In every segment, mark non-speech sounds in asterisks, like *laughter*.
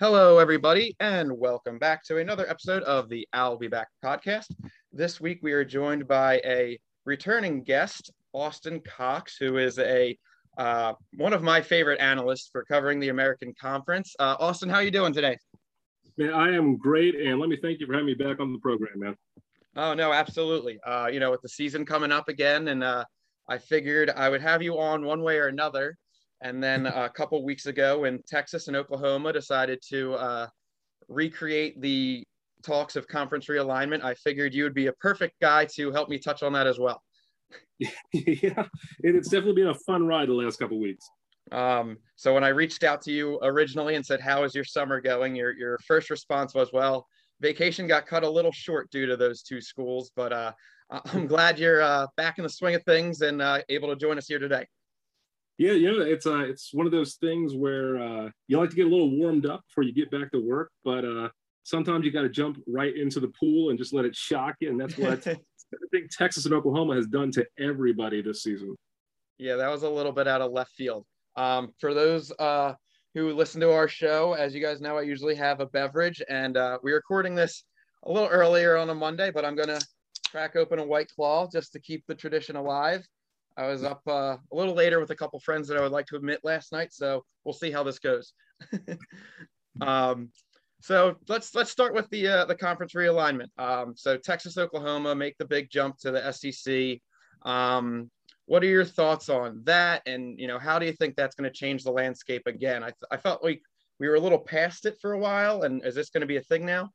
Hello, everybody, and welcome back to another episode of the I'll Be Back podcast. This week, we are joined by a returning guest, Austin Cox, who is a uh, one of my favorite analysts for covering the American Conference. Uh, Austin, how are you doing today? Man, I am great, and let me thank you for having me back on the program, man. Oh no, absolutely. Uh, you know, with the season coming up again, and uh, I figured I would have you on one way or another. And then a couple weeks ago, when Texas and Oklahoma decided to uh, recreate the talks of conference realignment, I figured you would be a perfect guy to help me touch on that as well. *laughs* yeah, it's definitely been a fun ride the last couple weeks. Um, so when I reached out to you originally and said, "How is your summer going?" your your first response was, "Well, vacation got cut a little short due to those two schools, but uh, I'm glad you're uh, back in the swing of things and uh, able to join us here today." Yeah, you know, it's uh, it's one of those things where uh, you like to get a little warmed up before you get back to work, but uh, sometimes you got to jump right into the pool and just let it shock you, and that's what *laughs* I think Texas and Oklahoma has done to everybody this season. Yeah, that was a little bit out of left field. Um, for those uh, who listen to our show, as you guys know, I usually have a beverage, and uh, we're recording this a little earlier on a Monday, but I'm gonna crack open a White Claw just to keep the tradition alive. I was up uh, a little later with a couple friends that I would like to admit last night, so we'll see how this goes. *laughs* um, so let's let's start with the uh, the conference realignment. Um, so Texas, Oklahoma make the big jump to the SEC. Um, what are your thoughts on that? And you know, how do you think that's going to change the landscape again? I, I felt like we were a little past it for a while, and is this going to be a thing now?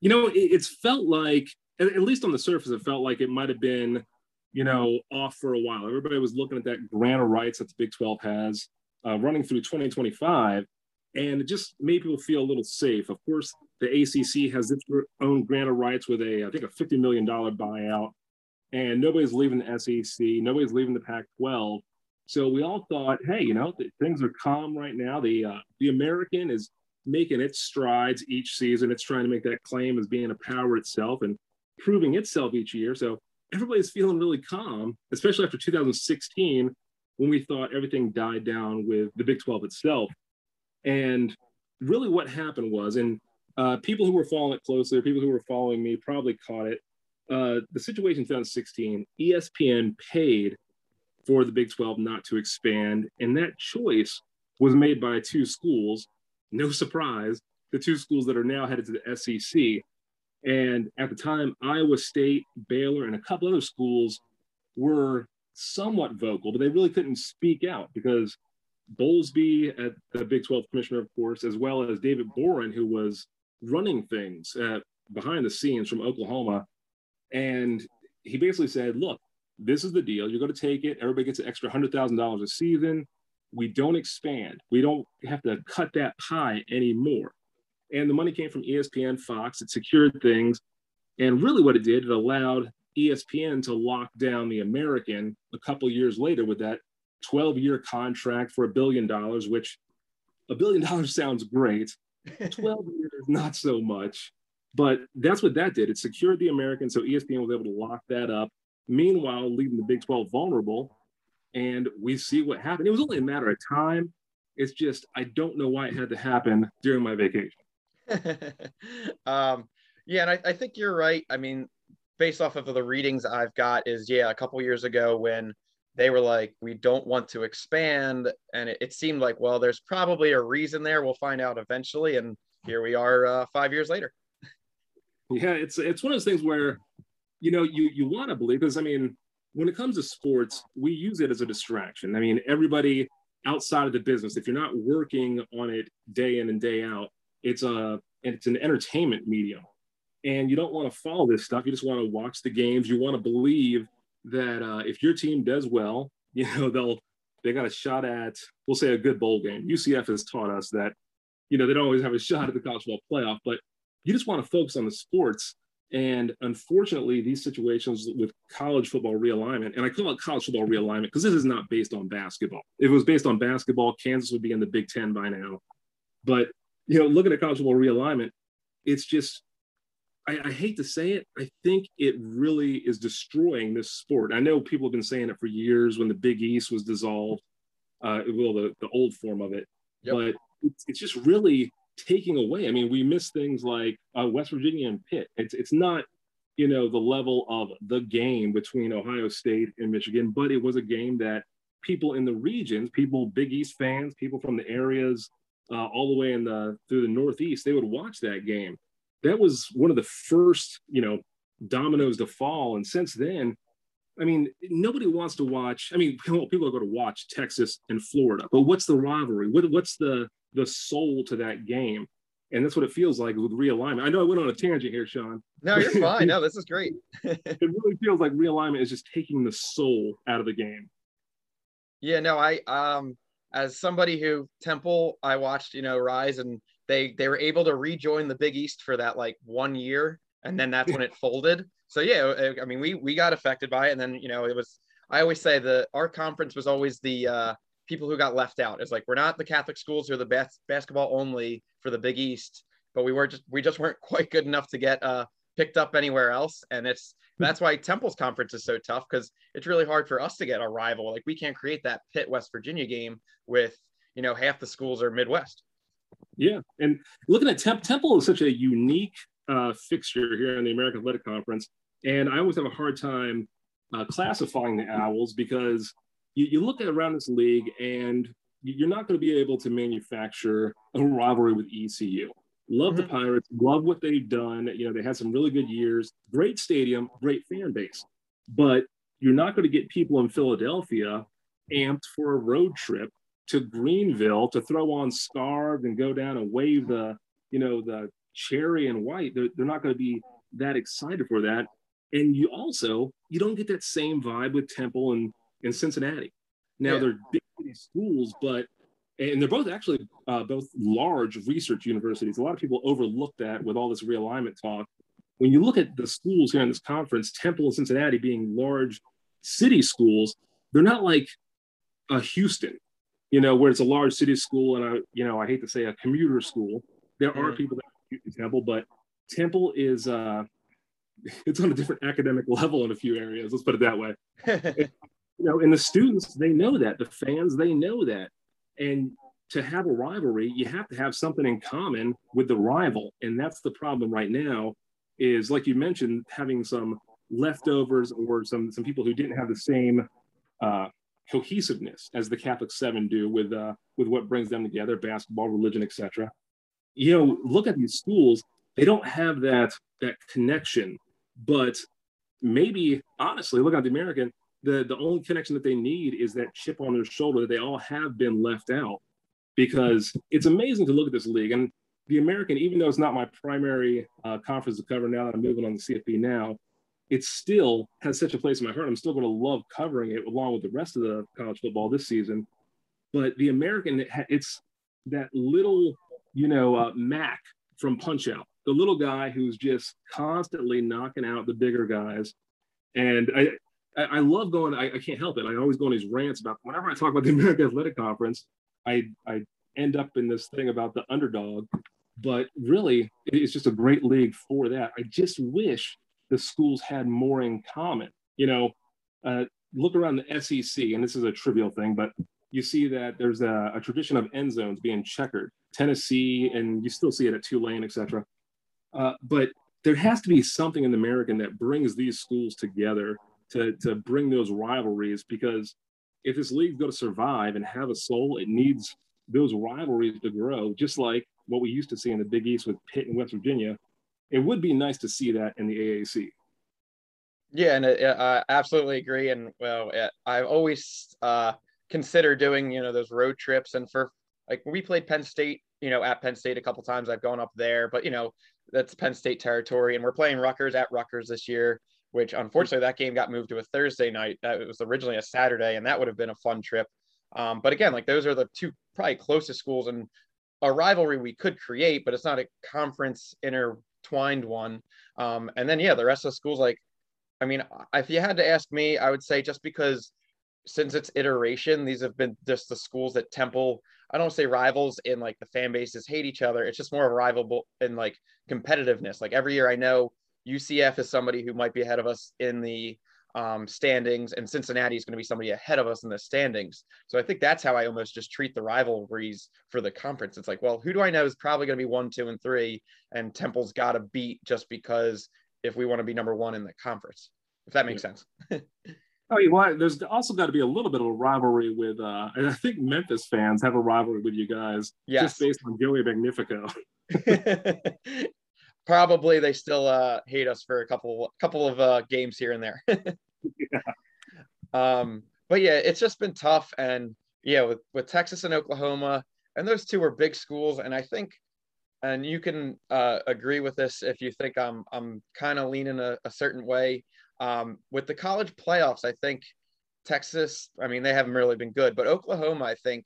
You know, it, it's felt like, at least on the surface, it felt like it might have been you know, off for a while. Everybody was looking at that grant of rights that the Big 12 has uh, running through 2025, and it just made people feel a little safe. Of course, the ACC has its own grant of rights with a, I think, a $50 million buyout, and nobody's leaving the SEC, nobody's leaving the Pac 12. So we all thought, hey, you know, things are calm right now. The uh, the American is making its strides each season. It's trying to make that claim as being a power itself and proving itself each year. So everybody's feeling really calm, especially after 2016 when we thought everything died down with the Big 12 itself. And really, what happened was, and uh, people who were following it closely, or people who were following me, probably caught it. Uh, the situation in 2016, ESPN paid for the Big 12 not to expand, and that choice was made by two schools. No surprise, the two schools that are now headed to the SEC. And at the time, Iowa State, Baylor, and a couple other schools were somewhat vocal, but they really couldn't speak out because Bowlesby, at the Big 12 commissioner, of course, as well as David Boren, who was running things uh, behind the scenes from Oklahoma. And he basically said, look, this is the deal. You're going to take it. Everybody gets an extra $100,000 a season. We don't expand. We don't have to cut that pie anymore and the money came from ESPN, Fox. It secured things, and really, what it did, it allowed ESPN to lock down the American a couple years later with that 12-year contract for a billion dollars, which a billion *laughs* dollars sounds great. *laughs* 12 years, not so much. But that's what that did. It secured the American, so ESPN was able to lock that up. Meanwhile, leaving the Big 12 vulnerable. And we see what happened. It was only a matter of time. It's just, I don't know why it had to happen during my vacation. *laughs* um, yeah, and I, I think you're right. I mean, based off of the readings I've got, is yeah, a couple years ago when they were like, we don't want to expand, and it, it, seemed like, well, there's probably a reason there. We'll find out eventually, and here we are, uh, five years later. Yeah, it's it's one of those things where, you know, you you want to believe because I mean, when it comes to sports, we use it as a distraction. I mean, everybody outside of the business, if you're not working on it day in and day out, it's a it's an entertainment medium. And you don't want to follow this stuff. You just want to watch the games. You want to believe that uh, if your team does well *laughs* you know they'll they got a shot at we'll say a good bowl game. Ucf has taught us that you know they don't always have a *laughs* shot at the college football playoff but you just want to focus on the sports. And unfortunately these situations with college football realignment and i call it college football realignment because this is not based on basketball. If it was based on basketball kansas would be in the big ten by now. But you know, looking at college football realignment, it's just, I, I, hate to say it, I think it really is destroying this sport. I know people have been saying it for years when the Big East was dissolved, uh, well, the, the old form of it, yep. but it's, it's just really taking away. I mean, we miss things like uh, West Virginia and Pitt. It's it's not you know the level of the game between Ohio State and Michigan, but it was a game that people in the regions, people Big East fans, people from the areas uh, all the way in the through the Northeast, they would watch that game. That was one of the first you know dominoes to fall, and since then. I mean, nobody wants to watch. I mean, people are going to watch Texas and Florida, but what's the rivalry? What, what's the the soul to that game. And that's what it feels like with realignment. I know I went on a tangent here, Sean. No, you're *laughs* fine. No, this is great. *laughs* it really feels like realignment is just taking the soul out of the game. Yeah, no, I um as somebody who Temple, I watched, you know, rise and they they were able to rejoin the Big East for that like one year, and then that's when it folded. So yeah, I mean, we we got affected by it, and then you know, it was. I always say the our conference was always the uh, people who got left out. It's like we're not the Catholic schools who are the best basketball only for the Big East, but we were just we just weren't *laughs* quite good enough to get uh, picked up anywhere else. And it's *laughs* that's why Temple's conference is so tough because it's really hard for us to get a rival. Like we can't create that Pitt West Virginia game with you know half the schools are Midwest. Yeah, and looking at Temp, Temple is such a unique uh, fixture here in the American Athletic Conference, and I always have a hard time uh, classifying the Owls because you, you look at around this league and you're not going to be able to manufacture a rivalry with ECU. Love mm-hmm. the Pirates, love what they've done. You know, they had some really good years, great stadium, great fan base. But you're not going to get people in Philadelphia amped for a road trip to Greenville to throw on scarves and go down and wave the, you know, the cherry and white. They're, they're not going to be that excited for that. And you also, you don't get that same vibe with Temple and in Cincinnati. Now yeah. they're big schools, but and they're both actually uh, both large research universities. A lot of people overlook that with all this realignment talk. When you look at the schools here in this conference, Temple and Cincinnati being large city schools, they're not like a Houston, you know, where it's a large city school and a, you know, I hate to say a commuter school. There are mm-hmm. people that in Temple, but Temple is uh, *laughs* it's on a different academic level in a few areas. Let's put it that way. *laughs* you know, and the students, they know that. The fans, they know that. And to have a rivalry, you have to have something in common with the rival. And that's the problem right now is like you mentioned, having some leftovers or some, some people who didn't have the same uh, cohesiveness as the Catholic Seven do with, uh, with what brings them together, basketball, religion, etc. You know, look at these schools, they don't have that, that connection, but maybe honestly, look at the American, the the only connection that they need is that chip on their shoulder that they all have been left out because it's amazing to look at this league and the American, even though it's not my primary uh, conference to cover now that I'm moving on to CFP now, it still has such a place in my heart. I'm still going to love covering it along with the rest of the college football this season. But the American, it's that little, you know, uh, Mac from Punch Out, the little guy who's just constantly knocking out the bigger guys. And I, I, I love going. I, I, can't help it. I always go on these rants about whenever I talk about the *laughs* American Athletic Conference. I I end up in this thing about the underdog, but really it's just a great league for that. I just wish the schools had more in common. You know, uh, look around the SEC, and this is a trivial thing, but you see that there's a, a tradition of end zones being checkered. Tennessee, and you still see it at Tulane, etc. Uh, but there has to be something in the American that brings these schools together to, to bring those rivalries because if this league's going to survive and have a soul, it needs those rivalries to grow, just like what we used to see in the Big East with Pitt and West Virginia. It would be nice to see that in the AAC. Yeah, and uh, I absolutely agree. And well, I've always uh, considered doing, you know, those road trips. And for like we played Penn State, you know, at Penn State a couple times. I've gone up there, but you know, that's Penn State territory. And we're playing Rutgers at Rutgers this year which unfortunately that game got moved to a Thursday night. That was originally a Saturday, and that would have been a fun trip. Um, but again, like those are the two probably closest schools and a rivalry we could create, but it's not a conference intertwined one. Um, and then yeah, the rest of the schools, like, I mean, if you had to ask me, I would say just because since its iteration, these have been just the schools that Temple. I don't say rivals in like the fan bases hate each other. It's just more of a rival in like competitiveness. Like every year, I know UCF is somebody who might be ahead of us in the um, standings, and Cincinnati is going to be somebody ahead of us in the standings. So I think that's how I almost just treat the rivalries for the conference. It's like, well, who do I know is probably going to be one, two, and three, and Temple's got to beat just because if we want to be number one in the conference, if that makes yeah. sense. *laughs* Oh, well, there's also got to be a little bit of a rivalry with, uh, and I think Memphis fans have a rivalry with you guys, yes. just based on Joey Magnifico. *laughs* *laughs* Probably they still uh, hate us for a couple couple of uh, games here and there. *laughs* yeah. Um, but yeah, it's just been tough, and yeah, with with Texas and Oklahoma, and those two are big schools, and I think, and you can uh, agree with this if you think I'm I'm kind of leaning a, a certain way um, with the college playoffs, I think Texas, I mean, they haven't really been good, but Oklahoma, I think,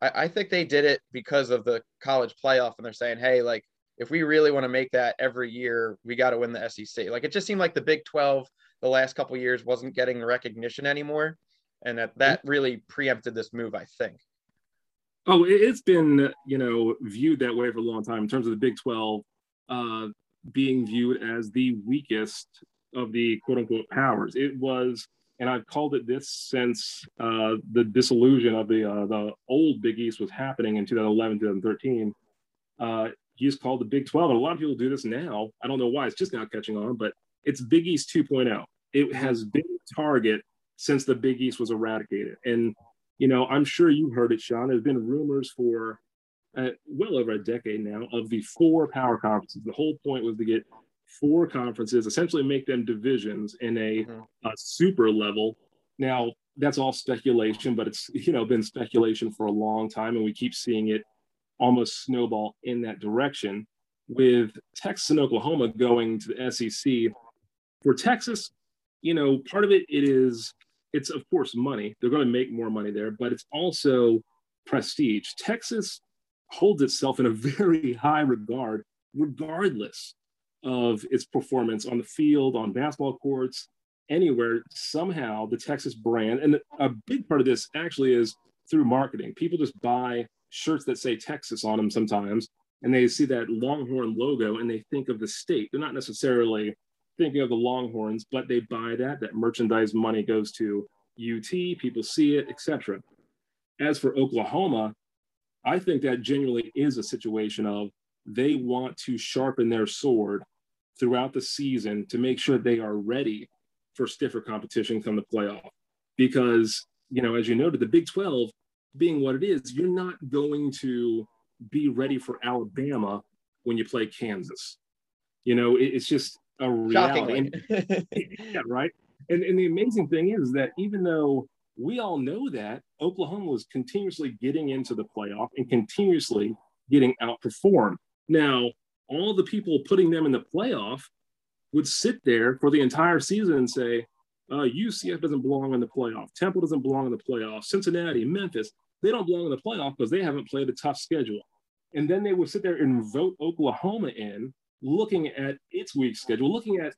I, I think they did it because of the college playoff. And they're saying, hey, like, if we really want to make that every year, we got to win the SEC. Like, it just seemed like the Big 12 the last couple years wasn't getting recognition anymore. And that, that really preempted this move, I think. Oh, it's been, you know, viewed that way for a long time in terms of the Big 12 uh, being viewed as the weakest of the quote unquote powers. It was, and I've called it this since uh, the disillusion of the uh, the old Big East was happening in 2011, 2013. Uh, he's called the Big 12, and a lot of people do this now. I don't know why; it's just now catching on, but it's Big East 2.0. It has been a target since the Big East was eradicated, and you know, I'm sure you've heard it, Sean. There's been rumors for uh, well over a decade now of the four power conferences. The whole point was to get four conferences, essentially make them divisions in a, mm-hmm. a super level. Now, that's all speculation, but it's you know been speculation for a long time, and we keep seeing it almost snowball in that direction. With Texas and Oklahoma going to the SEC, for Texas, you know, part of it it is it's of course money. They're going to make more money there, but it's also prestige. Texas holds itself in a *laughs* very high regard, regardless of its performance on the field, on basketball courts, anywhere, somehow the Texas brand, and a big part of this actually is through marketing. People just buy shirts that say Texas on them sometimes, and they see that Longhorn logo and they think of the state. They're not necessarily thinking of the Longhorns, but they buy that. That merchandise money goes to UT, people see it, etc. As for Oklahoma, I think that genuinely is a situation of they want to sharpen their sword throughout the season to make sure they are ready for stiffer competition come the playoff. Because, you know, as you noted, the Big 12 being what it is, you're not going to be ready for Alabama when you play Kansas. You know, it, it's just a reality. And, *laughs* yeah, right. And, and the amazing thing is that even though we all know that Oklahoma was continuously getting into the playoff and continuously getting outperformed. Now, all the people putting them in the playoff would sit there for the entire season and say, uh, UCF doesn't belong in the playoff. Temple doesn't belong in the playoff. Cincinnati, Memphis, they don't belong in the playoff because they haven't played a tough schedule. And then they would sit there and vote Oklahoma in, looking at its weak schedule, looking at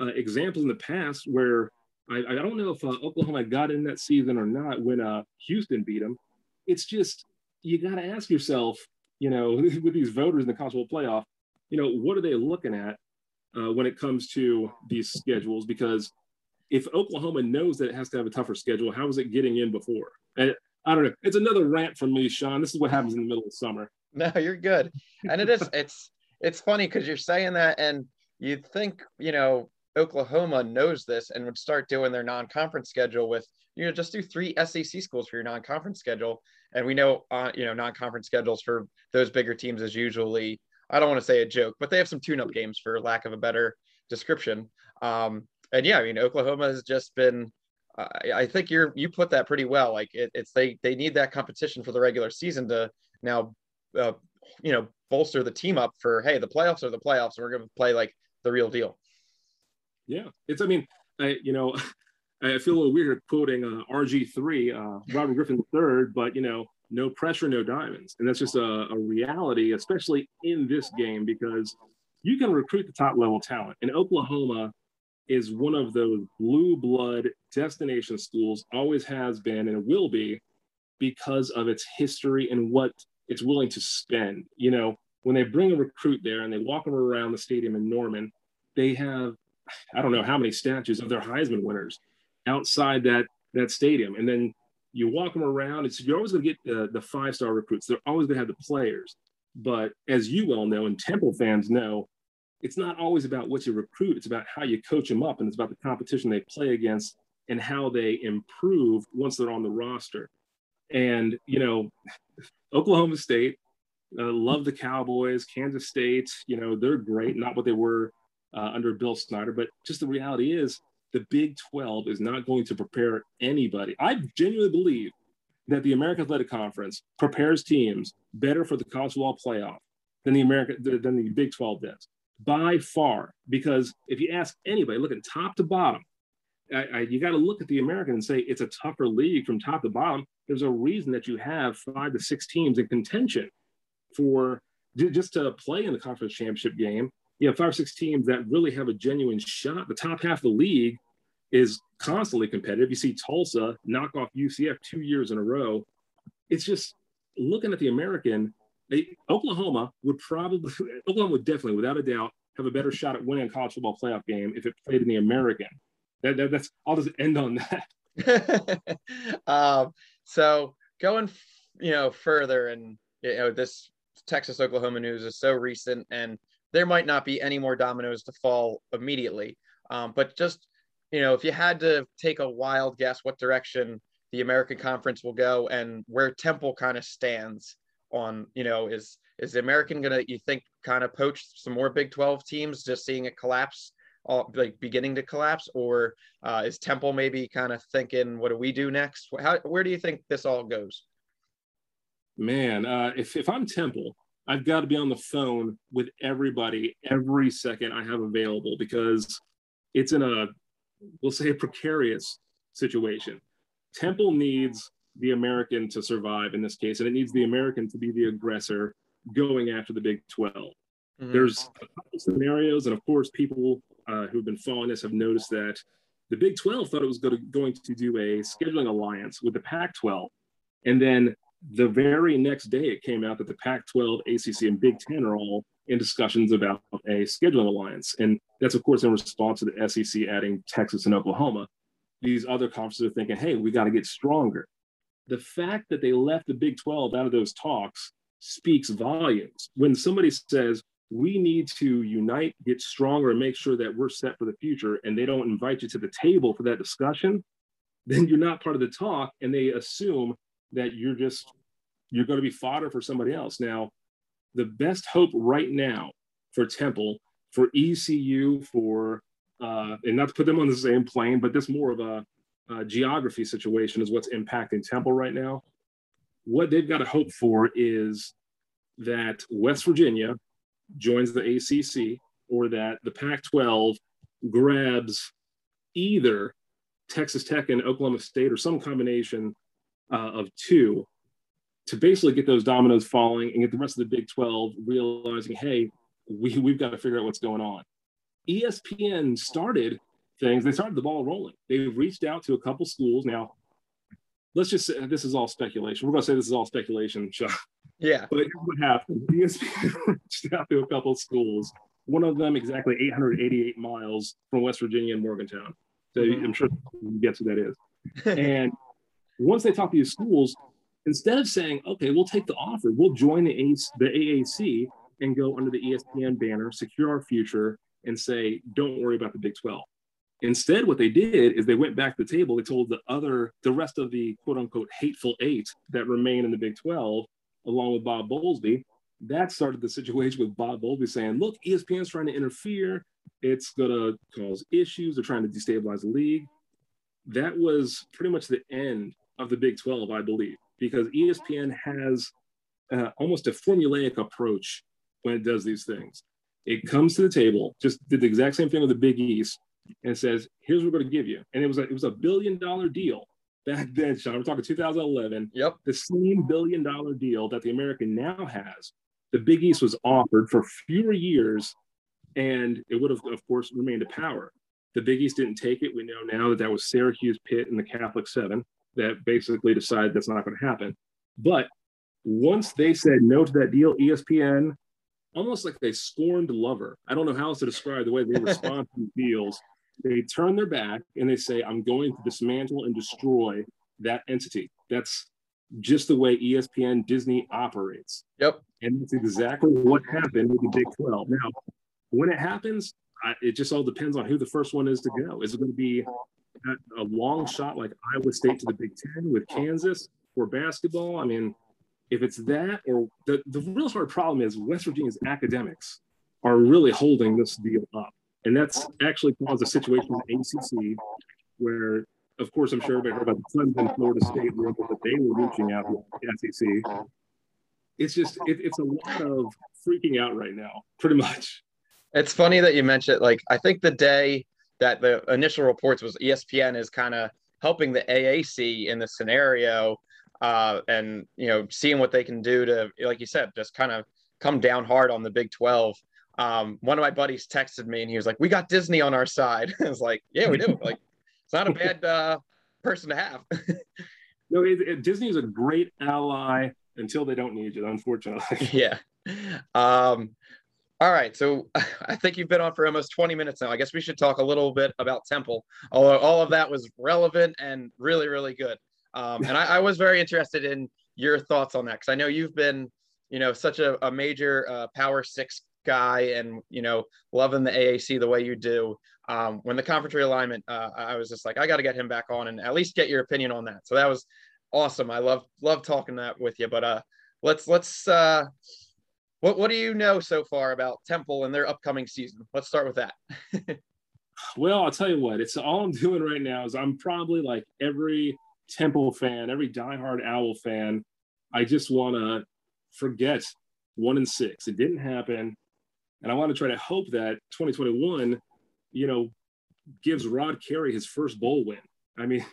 uh, examples in the past where I, I don't know if uh, Oklahoma got in that season or not when uh, Houston beat them. It's just, you got to ask yourself, you know, *laughs* with these voters in the college football playoff, you know, what are they looking at uh, when it comes to these schedules? Because if Oklahoma knows that it has to have a tougher schedule, how is it getting in before? And I don't know. It's another rant from me, Sean. This is what happens in the middle of summer. No, you're good. And it is, *laughs* it's, it's funny because you're saying that, and you'd think, you know, Oklahoma knows this and would start doing their non-conference schedule with, you know, just do three SEC schools for your non-conference schedule. And we know, uh, you know, non-conference schedules for those bigger teams is usually I don't want to say a joke, but they have some tune-up games for lack of a better description. Um, and yeah, I mean, Oklahoma has just been. Uh, I think you're you put that pretty well. Like it, it's they they need that competition for the regular season to now, uh, you know, bolster the team up for hey, the playoffs are the playoffs, and we're going to play like the real deal. Yeah, it's. I mean, I you know, I feel a little weird quoting uh, RG three, uh, Robert Griffin III, but you know, no pressure, no diamonds. And that's just a, a, reality, especially in this game, because you can recruit the top level talent. And Oklahoma is one of those blue blood destination schools, always has been and will be because of its history and what it's willing to spend. You know, when they bring a recruit there and they walk them around the stadium in Norman, they have I don't know how many statues of their Heisman winners outside that that stadium, and then you walk them around. It's you're always going to get uh, the five star recruits. They're always going to have the players, but as you well know, and Temple fans know, it's not always about what you recruit. It's about how you coach them up, and it's about the competition they play against and how they improve once they're on the roster. And you know, Oklahoma State uh, love the Cowboys, Kansas State. You know, they're great. Not what they were uh, under Bill Snyder, but just the reality is the Big 12 is not going to prepare anybody. I genuinely believe that the American Athletic Conference prepares teams better for the college football playoff than the American than the Big 12 does by far. Because if you ask anybody, looking top to bottom, I, I, you got to look at the American and say it's a tougher league from top to bottom. There's a reason that you have five to six teams in contention for just to play in the conference championship game. You have five or six teams that really have a genuine shot. The top half of the league is constantly competitive. You see Tulsa knock off UCF two years in a row. It's just looking at the American. Oklahoma would probably, Oklahoma would definitely, without a doubt, have a better shot at winning a college football playoff game if it played in the American. That, that, that's I'll just end on that. *laughs* *laughs* um, so going, you know, further, and you know, this Texas Oklahoma news is so recent, and there might not be any more dominoes to fall immediately. Um, but just you know, if you had to take a wild guess what direction the American Conference will go and where Temple kind of stands on, you know, is is the American gonna you think kind of poach some more Big 12 teams, just seeing it collapse all, like beginning to collapse, or uh, is Temple maybe kind of thinking, what do we do next? How, where do you think this all goes? Man, uh, if if I'm Temple, I've got to be on the phone with everybody every second I have available because it's in a we'll say a precarious situation. Temple needs the American to survive in this case, and it needs the American to be the aggressor going after the Big 12. Mm-hmm. There's a couple scenarios, and of course, people uh, who've been following this have noticed that the Big 12 thought it was going to, going to do a scheduling alliance with the Pac 12. And then the very next day, it came out that the Pac 12, ACC, and Big 10 are all in discussions about a scheduling alliance. And that's, of course, in response to the SEC adding Texas and Oklahoma. These other conferences are thinking, hey, we got to get stronger. The fact that they left the Big 12 out of those talks speaks volumes. When somebody says, we need to unite, get stronger, and make sure that we're set for the future, and they don't invite you to the table for that discussion, *laughs* then you're not part of the talk, and they assume that you're just you're going to be fodder for somebody else. Now, the best hope right now for Temple, for ECU, for uh, and not to put them on the same plane, but this more of a, a geography situation is what's impacting Temple right now. What they've got to hope for is that West Virginia joins the ACC or that the Pac 12 grabs either Texas Tech and Oklahoma State or some combination uh, of two to basically get those dominoes falling and get the rest of the Big 12 realizing, hey, we, we've got to figure out what's going on. ESPN started things, they started the ball rolling. They've reached out to a couple schools. Now, let's just say this is all speculation. We're going to say this is all speculation, Sean. Yeah. But what happened? *laughs* ESPN reached out to a couple schools, one of them exactly 888 miles from West Virginia and Morgantown. So mm-hmm. I'm sure you guess who that is. *laughs* and once they talk to these schools, instead of saying, okay, we'll take the offer, we'll join the, ACE, the AAC and go under the ESPN banner, secure our future, and say, don't worry about the Big 12. Instead, what they did is they went back to the table. They told the other, the rest of the quote unquote hateful eight that remain in the Big 12, along with Bob Bowlesby. That started the situation with Bob Bowlesby saying, look, ESPN's trying to interfere. It's going to cause issues. They're trying to destabilize the league. That was pretty much the end of the Big 12, I believe because ESPN has uh, almost a formulaic approach when it does these things. It comes to the table, just did the exact same thing with the Big East, and says, "Here's what we're going to give you." And it was a, it was a billion dollar deal back then, Sean. We're talking 2011. Yep. The same billion dollar deal that the American now has. The Big East was offered for fewer years, and it would have, of course, remained a power. The Big East didn't take it. We know now that that was Syracuse, Pitt, and the Catholic Seven that basically decided that's not going to happen. But once they said no to that deal, ESPN almost like they scorned lover. I don't know how else to describe the way they *laughs* respond to these deals. They turn their back and they say, I'm going to dismantle and destroy that entity. That's just the way ESPN Disney operates. Yep. And that's exactly what happened with the Big 12. Now, when it happens, I, it just all depends on who the first one is to go. Is it going to be a, a long shot like Iowa State to the Big Ten with Kansas for basketball? I mean, if it's that, or the, the real hard problem is West Virginia's academics are really holding this deal up. And that's actually caused a situation in ACC where, of course, I'm sure everybody heard about the Clemson Florida State rumor that they were reaching out to the SEC. It's just, it, it's a lot of freaking out right now, pretty much. It's funny that you mentioned, like, I think the day that the initial reports was ESPN is kind of helping the AAC in the scenario uh, and, you know, seeing what they can do to, like you said, just kind of come down hard on the Big 12 um, one of my buddies texted me and he was like, "We got Disney on our side." *laughs* I was like, "Yeah, we do." *laughs* like, it's not a bad uh, person to have. *laughs* no, it, it, Disney is a great ally until they don't need you, unfortunately. yeah. Um, all right, so I think you've been on for almost 20 minutes now. I guess we should talk a little bit about Temple, although all of that was relevant and really, really good. Um, and I, I, was very interested in your thoughts on that because I know you've been, you know, such a, a major uh, Power Six guy and you know loving the AAC the way you do. Um, when the conference realignment, uh, I was just like, I got to get him back on and at least get your opinion on that. So that was awesome. I love love talking that with you. But uh, let's let's uh, what what do you know so far about Temple and their upcoming season? Let's start with that. *laughs* well, I'll tell you what. It's all I'm doing right now is I'm probably like every Temple fan, every diehard Owl fan. I just want to forget one and six. It didn't happen. And I want to try to hope that 2021, you know, gives Rod Carey his first bowl win. I mean,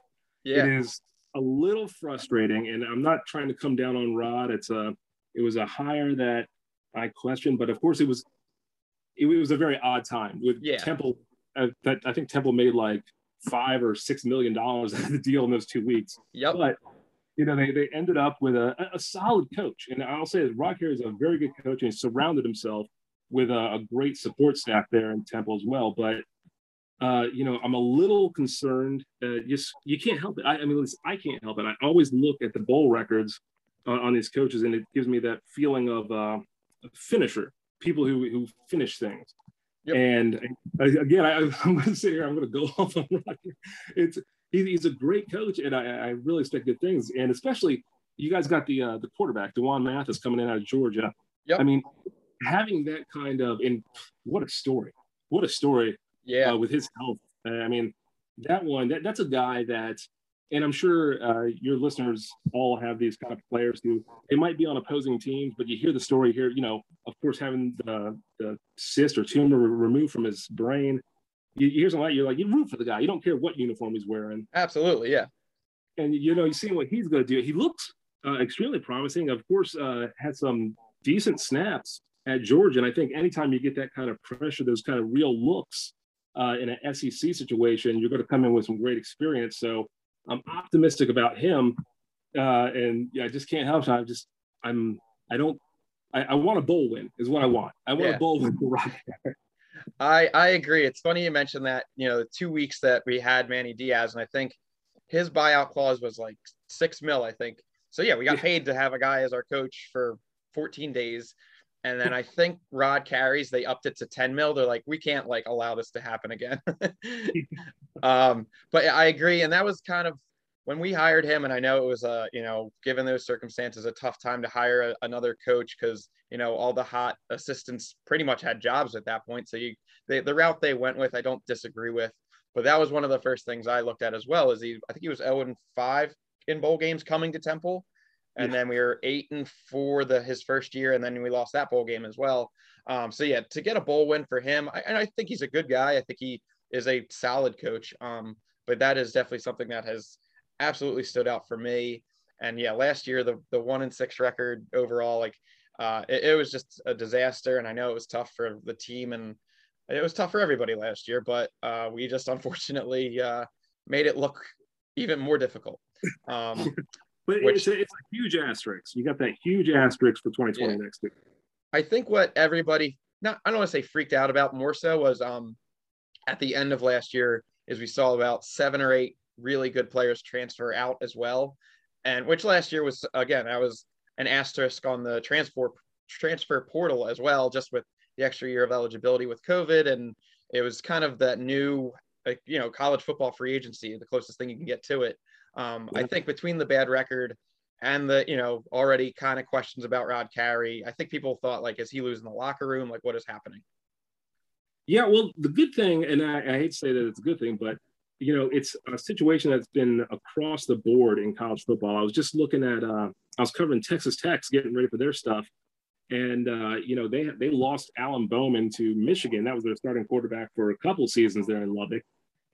yeah. it is a little frustrating, and I'm not trying to come down on Rod. It's a, it was a hire that I questioned, but of course it was, it, it was a very odd time with yeah. Temple. Uh, that I think Temple made like five or six million dollars *laughs* out of the deal in those two weeks. Yep. But you know, they, they ended up with a, a solid coach. And I'll say that Rod Carey is a very good coach and he surrounded himself with a, a great support staff there in Temple as well. But uh, you know, I'm a little concerned. Uh, just you can't help it. I, I mean, I can't help it. I always look at the bowl records on, on these coaches, and it gives me that feeling of uh, a finisher, people who who finish things. Yep. And again, I, am going to sit here. I'm going to go *laughs* off on Roger. It's he, he's a great coach, and I, I really expect good things. And especially, you guys got the uh, the quarterback, D'Wan Mathis, coming in out of Georgia. Yep. I mean, having that kind of in what a story. What a story yeah. uh, with his health i mean that one that, that's a guy that and i'm sure uh, your listeners all have these kind of players who they might be on opposing teams but you hear the story here you know of course having the, the cyst or tumor removed from his brain. You, you hear something like you're like you root for the guy. You don't care what uniform he's wearing. Absolutely yeah. And you know you see what he's going to do. He looks uh, extremely promising. Of course uh, had some decent snaps at Georgia. And I think anytime you get that kind of pressure, those kind of real looks uh, in an SEC situation, you're going to come in with some great experience. So I'm optimistic about him. Uh, and yeah, I just can't help it. I just, I'm, I don't, I, I, want a bowl win is what I want. I want yeah. a bowl win for I, I agree. It's funny you mentioned that, you know, the two weeks that we had Manny Diaz, and I think his buyout clause was like six mil, I think. So yeah, we got paid to have a guy as our coach for 14 days and then I think Rod Carey's, they upped it to 10 mil. They're like, we can't like allow this to happen again. *laughs* um, but I agree, and that was kind of when we hired him, and I know it was a you know given those circumstances a tough time to hire a, another coach because you know all the hot assistants pretty much had jobs at that point. So you they, the route they went with, I don't disagree with. But that was one of the first things I looked at as well. Is he? I think he was 0 and 5 in bowl games coming to Temple and yeah. then we were eight and four the his first year, and then we lost that bowl game as well. Um, so yeah, to get a bowl win for him, I, and I think he's a good guy. I think he is a solid coach. Um, but that is definitely something that has absolutely stood out for me. And yeah, last year the the one and six record overall, like uh, it, it was just a disaster. And I know it was tough for the team, and it was tough for everybody last year. But uh, we just *laughs* unfortunately uh, made it look even more difficult. Um, *laughs* But Which, it's, a, it's a huge asterisk. You got that huge asterisk for 2020 yeah. next year. I think what everybody not I don't want to say freaked out about more so was um at the end of last year is we saw about seven or eight really good players transfer out as well. And which last year was again, I was an asterisk on the transfer transfer portal as well, just with the extra year of eligibility with COVID. And it was kind of that new, like, you know, college football free agency, the closest thing you can get to it. Um, I think between the bad record and the, you know, already kind of questions about Rod Carey, I think people thought like, is he losing the locker room? Like, what is happening? Yeah, well, the good thing, and I, I hate to say that it's a good thing, but you know, it's a situation that's been across the board in college football. I was just looking at, uh, I was covering Texas Tech, getting ready for their stuff, and uh, you know they they lost Alan Bowman to Michigan. That was their starting quarterback for a couple seasons there in Lubbock,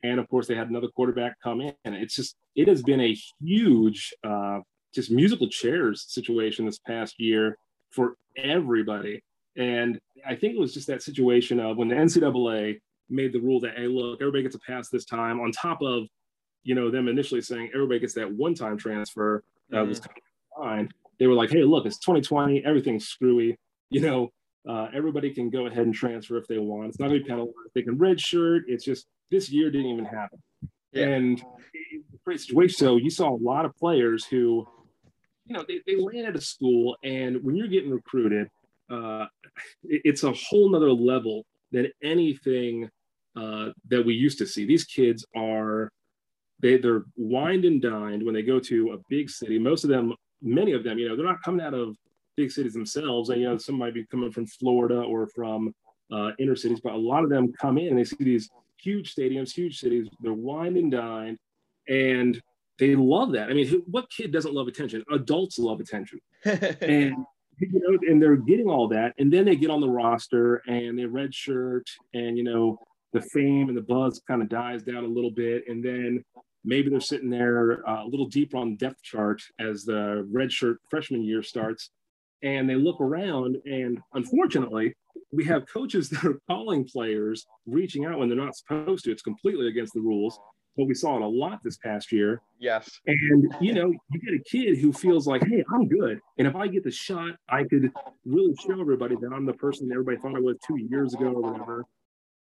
and of course they had another quarterback come in. It's just it has been a huge, uh, just musical chairs situation this past year for everybody. And I think it was just that situation of when the NCAA made the rule that hey, look, everybody gets a pass this time. On top of, you know, them initially saying everybody gets that one-time transfer uh, mm-hmm. was kind of fine. They were like, hey, look, it's 2020, everything's screwy. You know, uh, everybody can go ahead and transfer if they want. It's not going to be penalized. They can redshirt. It's just this year didn't even happen. Yeah. And great situation. So you saw a lot of players who, you know, they, they land at a school, and when you're getting recruited, uh, it's a whole nother level than anything uh, that we used to see. These kids are they they're wined and dined when they go to a big city. Most of them, many of them, you know, they're not coming out of big cities themselves. And you know, some might be coming from Florida or from uh, inner cities, but a lot of them come in and they see these huge stadiums, huge cities. They're wine and dined, and they love that. I mean, what kid doesn't love attention? Adults love attention, *laughs* and you know, and they're getting all that, and then they get on the roster and they red shirt, and you know, the fame and the buzz kind of dies down a little bit, and then maybe they're sitting there uh, a little deeper on the depth chart as the red shirt freshman year starts, and they look around, and unfortunately, we have coaches *laughs* that are calling players reaching out when they're not supposed to. It's completely against the rules but we saw it a lot this past year. Yes. And you know, you get a kid who feels like, hey, I'm good. And if I get the shot, I could really show everybody that I'm the person that everybody thought I was two years ago or whatever.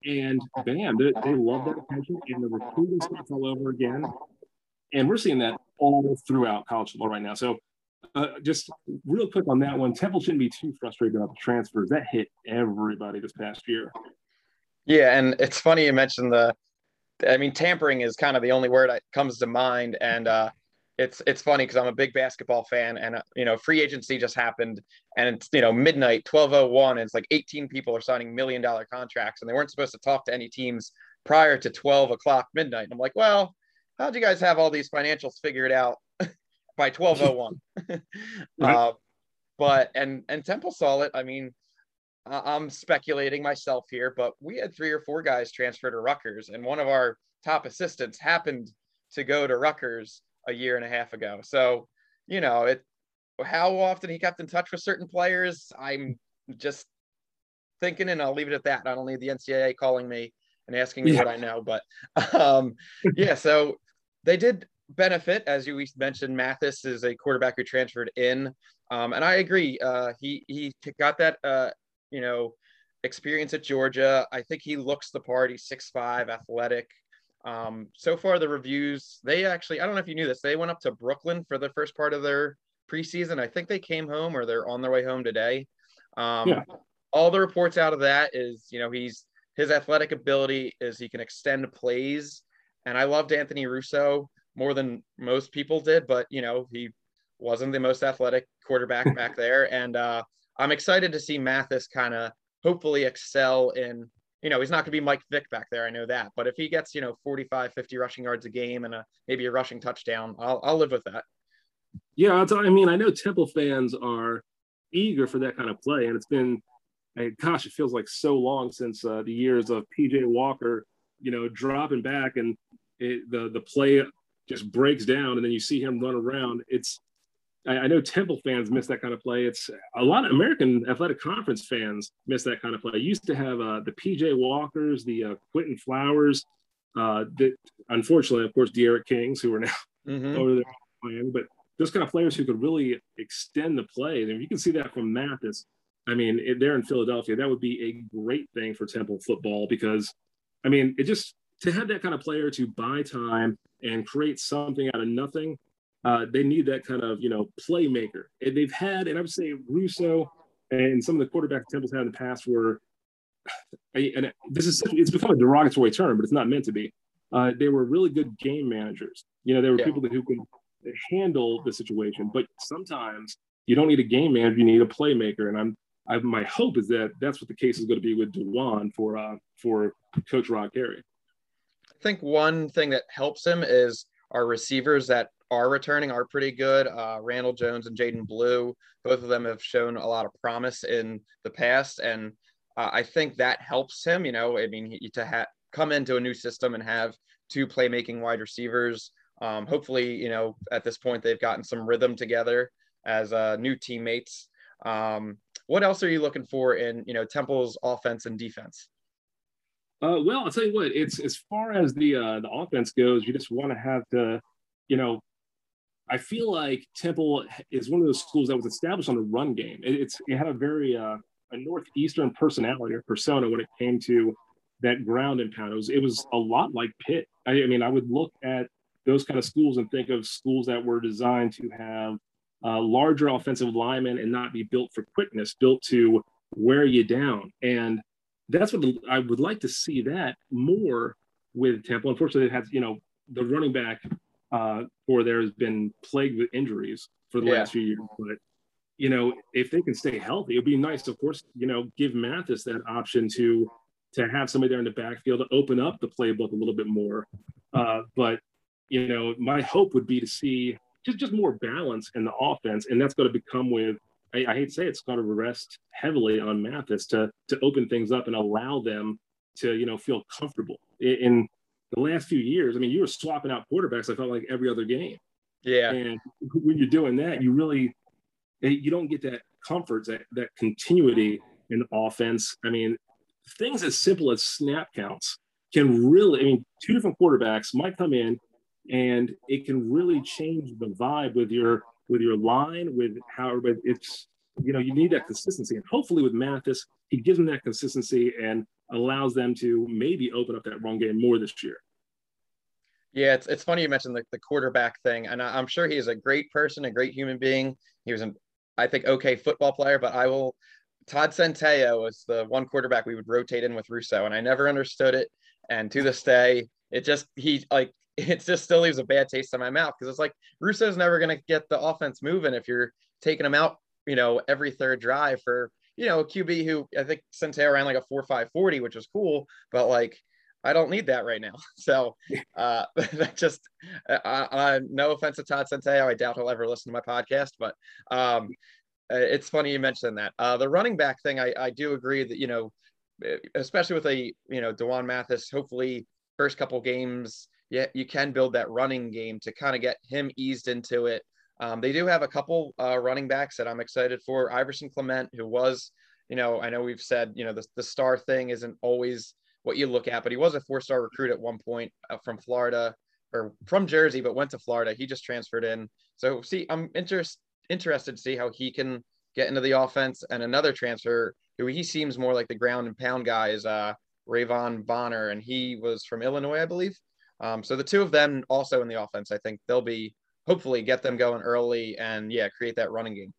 And bam, they, they love that attention and the recruiting starts all over again. And we're seeing that all throughout college football right now. So uh, just real quick on that one, Temple shouldn't be too frustrated about the transfers. That hit everybody this past year. Yeah, and it's funny you mentioned the I mean, tampering is kind of the only word that comes to mind. And uh, it's it's funny because I'm a big basketball fan, and uh, you know, free agency just happened, and it's you know midnight, 12:01, and it's like 18 people are signing million dollar contracts, and they weren't supposed to talk to any teams prior to 12 o'clock midnight. And I'm like, well, how'd you guys have all these financials figured out by 12:01? *laughs* *laughs* uh, but and and Temple saw it. I mean, I'm speculating myself here, but we had three or four guys transfer to Rutgers, and one of our top assistants happened to go to Rutgers a year and a half ago. So, you know, it how often he kept in touch with certain players, I'm just thinking, and I'll leave it at that. I don't need the NCAA calling me and asking me yeah. what I know, but *laughs* um, yeah. So they did benefit, as you mentioned. Mathis is a quarterback who transferred in, um, and I agree. Uh, he he got that uh, you know, experience at Georgia. I think he looks the part. He's 6'5, athletic. Um, so far, the reviews, they actually, I don't know if you knew this, they went up to Brooklyn for the first part of their preseason. I think they came home or they're on their way home today. Um, yeah. All the reports out of that is, you know, he's his athletic ability is he can extend plays. And I loved Anthony Russo more than most people did, but, you know, he wasn't the most athletic quarterback *laughs* back there. And, uh, I'm excited to see Mathis kind of hopefully excel in, you know, he's not going to be Mike Vick back there. I know that. But if he gets, you know, 45, 50 rushing yards a game and a, maybe a rushing touchdown, I'll, I'll live with that. Yeah. I mean, I know Temple fans are eager for that kind of play. And it's been, gosh, it feels like so long since uh, the years of PJ Walker, you know, dropping back and it, the, the play just breaks down and then you see him run around. It's, I, I, know Temple fans miss that kind of play. It's a lot of American Athletic Conference fans miss that kind of play. I used to have uh, the PJ Walkers, the uh, Quinton Flowers, uh, that unfortunately, of course, D'Eriq Kings, who are now mm-hmm. over there playing, but those kind of players who could really extend the play. And you can see that from Mathis. I mean, they're in Philadelphia. That would be a great thing for Temple football because, I mean, it just to have that kind of player to buy time and create something out of nothing. Uh, they need that kind of you know playmaker. And they've had, and I would say Russo and some of the quarterback Temple's had in the past were, *sighs* and this is it's become a derogatory term, but it's not meant to be. Uh, they were really good game managers. You know, they were yeah. people that who can handle the situation. But sometimes you don't need a game manager; you need a playmaker. And I'm, I, my hope is that that's what the case is going to be with D'Wan for uh, for Coach Rod Carey. I think one thing that helps him is our receivers that are returning are pretty good. Uh, Randle Jones and Jadan Blue, both of them have shown a lot of promise in the past, and uh, I think that helps him. You know, I mean, he, to have come into a new system and have two playmaking wide receivers. Um, hopefully, you know, at this point they've gotten some rhythm together as uh, new teammates. Um, what else are you looking for in you know Temple's offense and defense? Uh, well, I'll tell you what. It's as far as the uh, the offense goes, you just want to have to, you know, I feel like Temple is one of those schools that was established on the run game. It, it's it had a very uh, a northeastern personality or persona when it came to that ground and pound. It was, it was a lot like Pitt. I, I, mean, I would look at those kind of schools and think of schools that were designed to have uh, larger offensive linemen and not be built for quickness, built to wear you down. And that's what I would like to see that more with Temple. Unfortunately, it has, you know, the running back uh, for there has been plagued with injuries for the yeah. last few years. But, you know, if they can stay healthy, it'd be nice, of course, you know, give Mathis that option to to have somebody there in the backfield to open up the playbook a little bit more. Uh, but you know, my hope would be to see just just more balance in the offense, and that's going to become with. I, I hate to say it, it's going to rest heavily on Mathis to to open things up and allow them to you know feel comfortable. In, in the last few years, I mean, you were swapping out quarterbacks. I felt like every other game. Yeah. And when you're doing that, you really eh, you don't get that comfort, that that continuity in offense. I mean, things as simple as snap counts can really, I mean, two different quarterbacks might come in and it can really change the vibe with your with your line, with how it's you know, you need that consistency. And hopefully with Mathis, he gives them that consistency and allows them to maybe open up that run game more this year. Yeah, it's, it's funny you mentioned the, the quarterback thing, and I, am sure he is a great person, a great human being. He was an, I think, okay football player, but I will Todd Centeio was the one quarterback we would rotate in with Russo, and I never understood it. And to this day, it just he like it just still leaves a bad taste in my mouth because it's like Russo's never going to get the offense moving if you're taking him out, you know, every third drive for you know a QB who I think Centeio ran like a four five forty, which was cool, but like I don't need that right now. *laughs* So uh, *laughs* that just uh, uh, no offense to Todd Centeio, I doubt he'll ever listen to my podcast, but um, uh, it's funny you mentioned that. Uh, the running back thing, I, I do agree that, you know, especially with a, you know, D'Wan Mathis, hopefully first couple games, yeah, you can build that running game to kind of get him eased into it. Um, they do have a couple uh, running backs that I'm excited for. Iverson Clement, who was, you know, I know we've said, you know, the, the star thing isn't always what you look at, but he was a four star recruit at one point uh, from Florida or from Jersey, but went to Florida. He just transferred in. So, see, I'm interested interested to see how he can get into the offense. And another transfer who he seems more like the ground and pound guy is uh, Ra'Von Bonner, and he was from Illinois, I believe. Um, so the two of them also in the offense, I think they'll be hopefully get them going early and yeah, create that running game.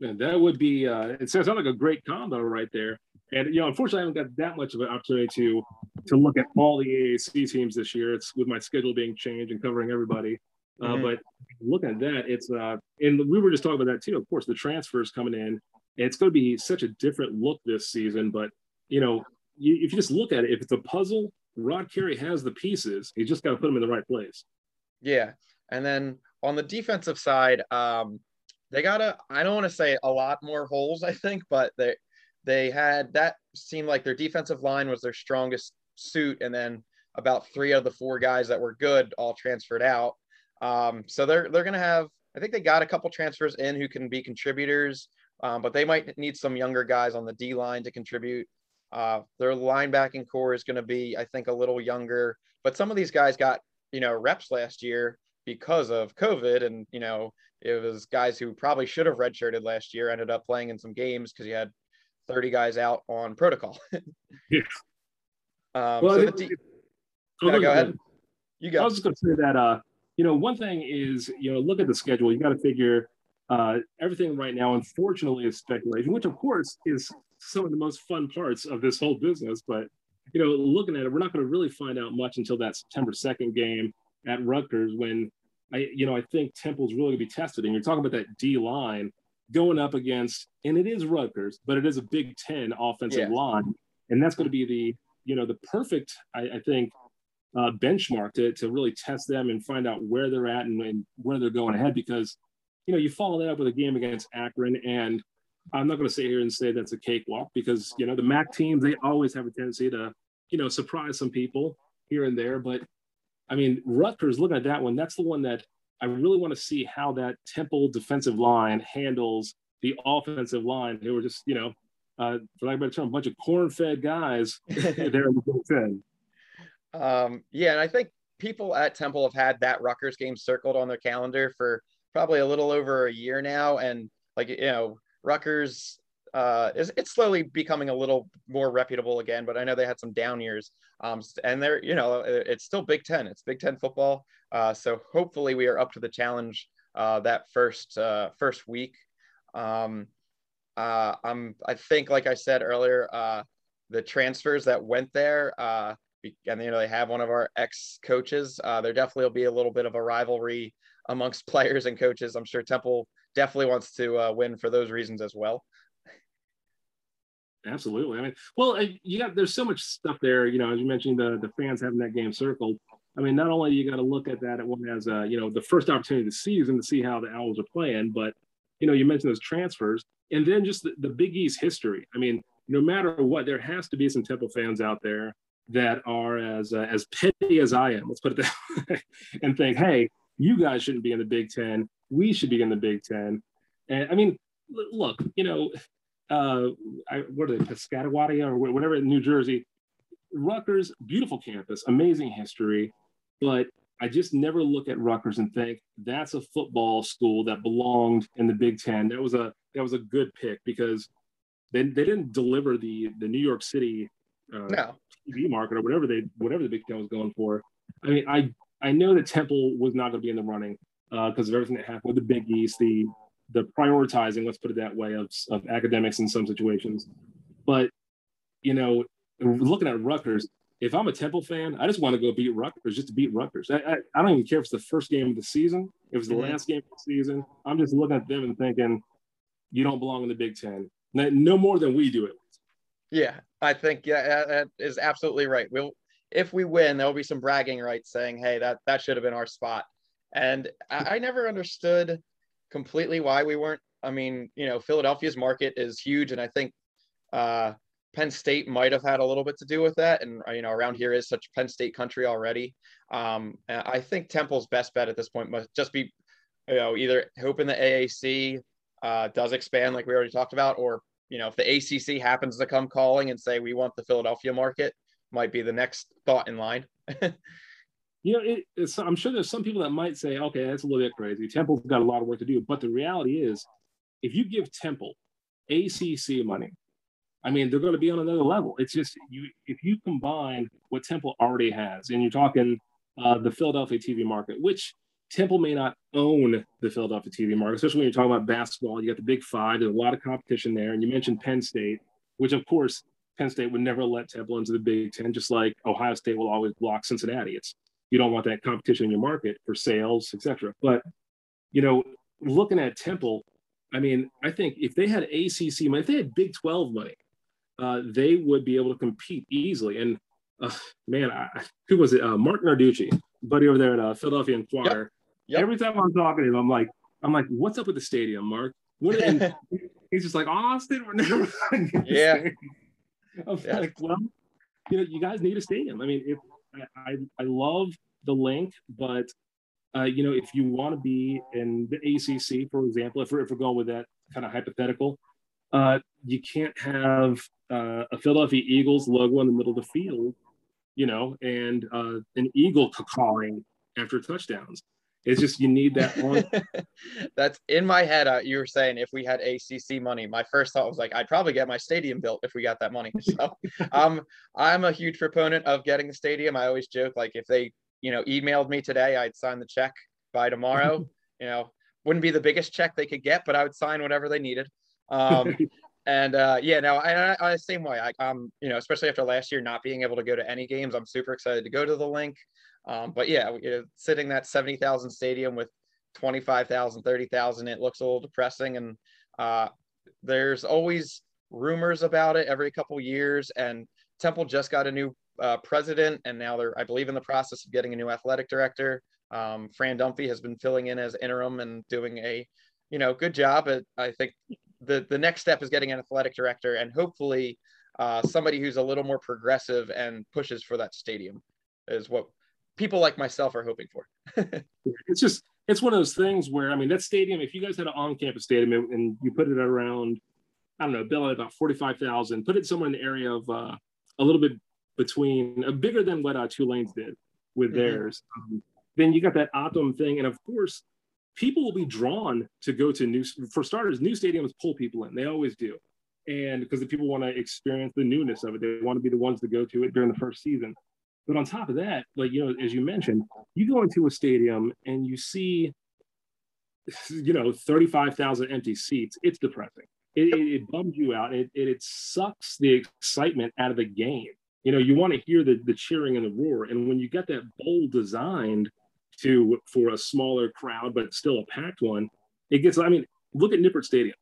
And that would be uh, it sounds like a great combo right there. And you know, unfortunately, I haven't got that much of an opportunity to to look at all the AAC teams this year. It's with my schedule being changed and covering everybody. Uh, mm-hmm. But looking at that, it's uh, and we were just talking about that too. Of course, the transfers coming in, it's going to be such a different look this season. But you know, you, if you just look at it, if it's a puzzle, Rod Carey has the pieces. He's just got to put them in the right place. Yeah, and then on the defensive side, um, they got a. I don't want to say a lot more holes, I think, but they they had that seemed like their defensive line was their strongest suit, and then about three of the four guys that were good all transferred out. Um, so they're they're going to have. I think they got a couple transfers in who can be contributors, um, but they might need some younger guys on the D line to contribute. Uh, their linebacking corps is going to be, I think, a little younger. But some of these guys got you know reps last year. because of COVID. And, you know, it was guys who probably should have redshirted last year ended up playing in some games because you had 30 guys out on protocol. *laughs* yeah. Um, well, so it, it, go ahead. You go. I was just going to say that, uh, you know, one thing is, you know, look at the schedule. You got to figure uh, everything right now, unfortunately, is speculation, which of course is some of the most fun parts of this whole business. But you know, looking at it, we're not going to really find out much until that September second game at Rutgers, when I, you know, I think Temple's really going to be tested. And you're talking about that D line going up against, and it is Rutgers, but it is a Big Ten offensive yeah. line, and that's going to be the, you know, the perfect, I, I think, uh, benchmark to, to really test them and find out where they're at and, and where they're going ahead because you know you follow that up with a game against akron and i'm not going to sit here and say that's a cakewalk because you know the mac teams they always have a tendency to you know surprise some people here and there but i mean rutgers looking at that one. That's the one that i really want to see how that temple defensive line handles the offensive line. They were just you know uh, for lack of a better term, a bunch of corn-fed guys *laughs* there in the Big Ten. Um, yeah, and I think people at Temple have had that Rutgers game circled on their calendar for probably a little over a year now, and like you know, Rutgers uh, is it's slowly becoming a little more reputable again. But I know they had some down years, um, and they're you know it's still Big Ten. It's Big Ten football, uh, so hopefully we are up to the challenge uh, that first uh, first week. Um, uh, I'm I think like I said earlier, uh, the transfers that went there. Uh, and you know they have one of our ex coaches. Uh, there definitely will be a little bit of a rivalry amongst *laughs* players and coaches. I'm sure Temple definitely wants to uh, win for those reasons as well. Absolutely. I mean, well, you got there's so much stuff there. You know, as you mentioned, the the fans having that game circled. I mean, not only you got to look at that as a you know the first opportunity the season to see how the Owls are playing, but you know you mentioned those transfers and then just the, the Big East history. I mean, no matter what, there has to be some Temple fans out there that are as uh, as petty as I am. Let's put it that *laughs* way, and think, hey, you guys shouldn't be in the Big Ten. We should be in the Big Ten. And I mean, look, you know, uh, I, what are they, Piscataway or whatever in New Jersey, Rutgers, beautiful campus, amazing history, but I just never look at Rutgers and think that's a football school that belonged in the Big Ten. That was a that was a good pick because they, they didn't deliver the the New York City uh, no. TV market or whatever they whatever the Big Ten was going for. I mean, I I know that Temple was not going to be in the running because uh, of everything that happened with the Big East, the the prioritizing, let's put it that way, of of academics in some situations. But you know, looking at Rutgers, if I'm a Temple fan, I just want to go beat Rutgers just to beat Rutgers. I, I, I don't even care if it's the first game of the season, if it's the mm-hmm. last game of the season. I'm just looking at them and thinking, you don't belong in the Big Ten. No more than we do it. Yeah, I think yeah, that is absolutely right. We'll if we win, there'll be some bragging rights saying, "Hey, that that should have been our spot." And I, I never understood completely why we weren't. I mean, you know, Philadelphia's market is huge, and I think uh, Penn State might have had a little bit to do with that. And you know, around here is such Penn State country already. Um, I think Temple's best bet at this point must just be, you know, either hoping the AAC uh, does expand, like we already talked about, or you know, if the ACC happens to come calling and say we want the Philadelphia market, might be the next thought in line. *laughs* you know, it, I'm sure there's some people that might say, okay, that's a little bit crazy. Temple's got a lot of work to do, but the reality is, if you give Temple ACC money, I mean, they're going to be on another level. It's just you if you combine what Temple already has, and you're talking uh, the Philadelphia TV market, which Temple may not own the Philadelphia TV market, especially when you're talking about basketball. You got the Big Five. There's a lot of competition there, and you mentioned Penn State, which of course Penn State would never let Temple into the Big Ten, just like Ohio State will always block Cincinnati. It's you don't want that competition in your market for sales, etc. But you know, looking at Temple, I mean, I think if they had ACC money, if they had Big 12 money, uh, they would be able to compete easily. And uh, man, I, who was it? Uh, Marc Narducci, buddy over there at uh, Philadelphia Inquirer. Yep. Yep. Every time I'm talking to him, I'm like, I'm like, what's up with the stadium, Mark? What? *laughs* he's just like, Austin, we're never *laughs* yeah. *laughs* Yeah. like, well, you know, you guys need a stadium. I mean, if I, I love the link, but uh, you know, if you want to be in the ACC, for example, if we're, if we're going with that kind of hypothetical, uh, you can't have uh, a Philadelphia Eagles logo in the middle of the field, you know, and uh, an eagle cawing after touchdowns. It's just you need that one. *laughs* That's in my head. Uh, you were saying if we had ACC money, my first thought was like I'd probably get my stadium built if we got that money. *laughs* So, um, I'm a huge proponent of getting the stadium. I always joke like if they, you know, emailed me today, I'd sign the check by tomorrow. *laughs* you know, wouldn't be the biggest check they could get, but I would sign whatever they needed. Um, and uh, yeah, no, I, I, I same way. I, um, you know, especially after last year not being able to go to any games, I'm super excited to go to the link. Um, but yeah, you know, sitting that 70,000 stadium with 25,000, 30,000, it looks a little depressing. And uh, there's always rumors about it every couple years. And Temple just got a new uh, president, and now they're, I believe, in the process of getting a new athletic director. Um, Fran Dunphy has been filling in as interim and doing a, you know, good job. At, I think the the next step is getting an athletic director and hopefully uh, somebody who's a little more progressive and pushes for that stadium is what people like myself are hoping for. *laughs* it's just it's one of those things where I mean that stadium. If you guys had an on-campus stadium and you put it around, I don't know, bill at about forty-five thousand, put it somewhere in the area of uh, a little bit between uh, bigger than what uh, Tulane's did with mm-hmm. theirs. Um, then you got that Optum thing, and of course, people will be drawn to go to new. For starters, new stadiums pull people in. They always do, and because the people want to experience the newness of it, they want to be the ones to go to it during the first season. But on top of that, like you know, as you mentioned, you go into a stadium and you see, *laughs* you know, thirty-five thousand empty seats. It's depressing. It, it, it bums you out. It, it, it sucks the excitement out of the game. You know, you want to hear the the cheering and the roar. And when you get that bowl designed to for a smaller crowd, but still a packed one, it gets. I mean, look at Nippert Stadium.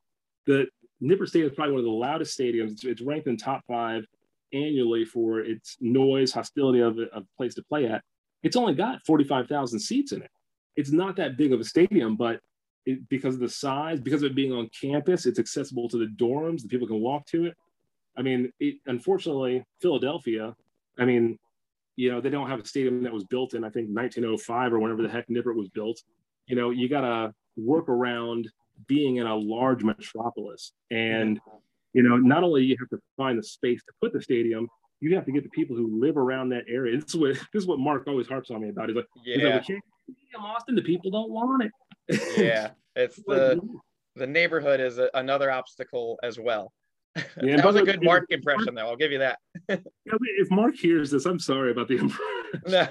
The Nippert Stadium is probably one of the loudest stadiums. It's, it's ranked in top five annually for its noise, hostility of a place to play at. It's only got 45,000 seats in it. It's not that big of a stadium, but it, because of the size, because of it being on campus, it's accessible to the dorms. The people can walk to it. I mean, it, unfortunately, Philadelphia. I mean, you know, they don't have a stadium that was built in I think 1905 or whenever the heck Nippert was built. You know, you got to work around being in a large metropolis, and you know, not only you have to find the space to put the stadium, you have to get the people who live around that area. This is what this is what Marc always harps on me about. He's like, yeah, he's like, stadium, Austin. The people don't want it. yeah, it's *laughs* the the neighborhood is a, another obstacle as well. *laughs* Yeah, that was a good Marc impression, though. I'll give you that. *laughs* if Marc hears this, I'm sorry about the impression.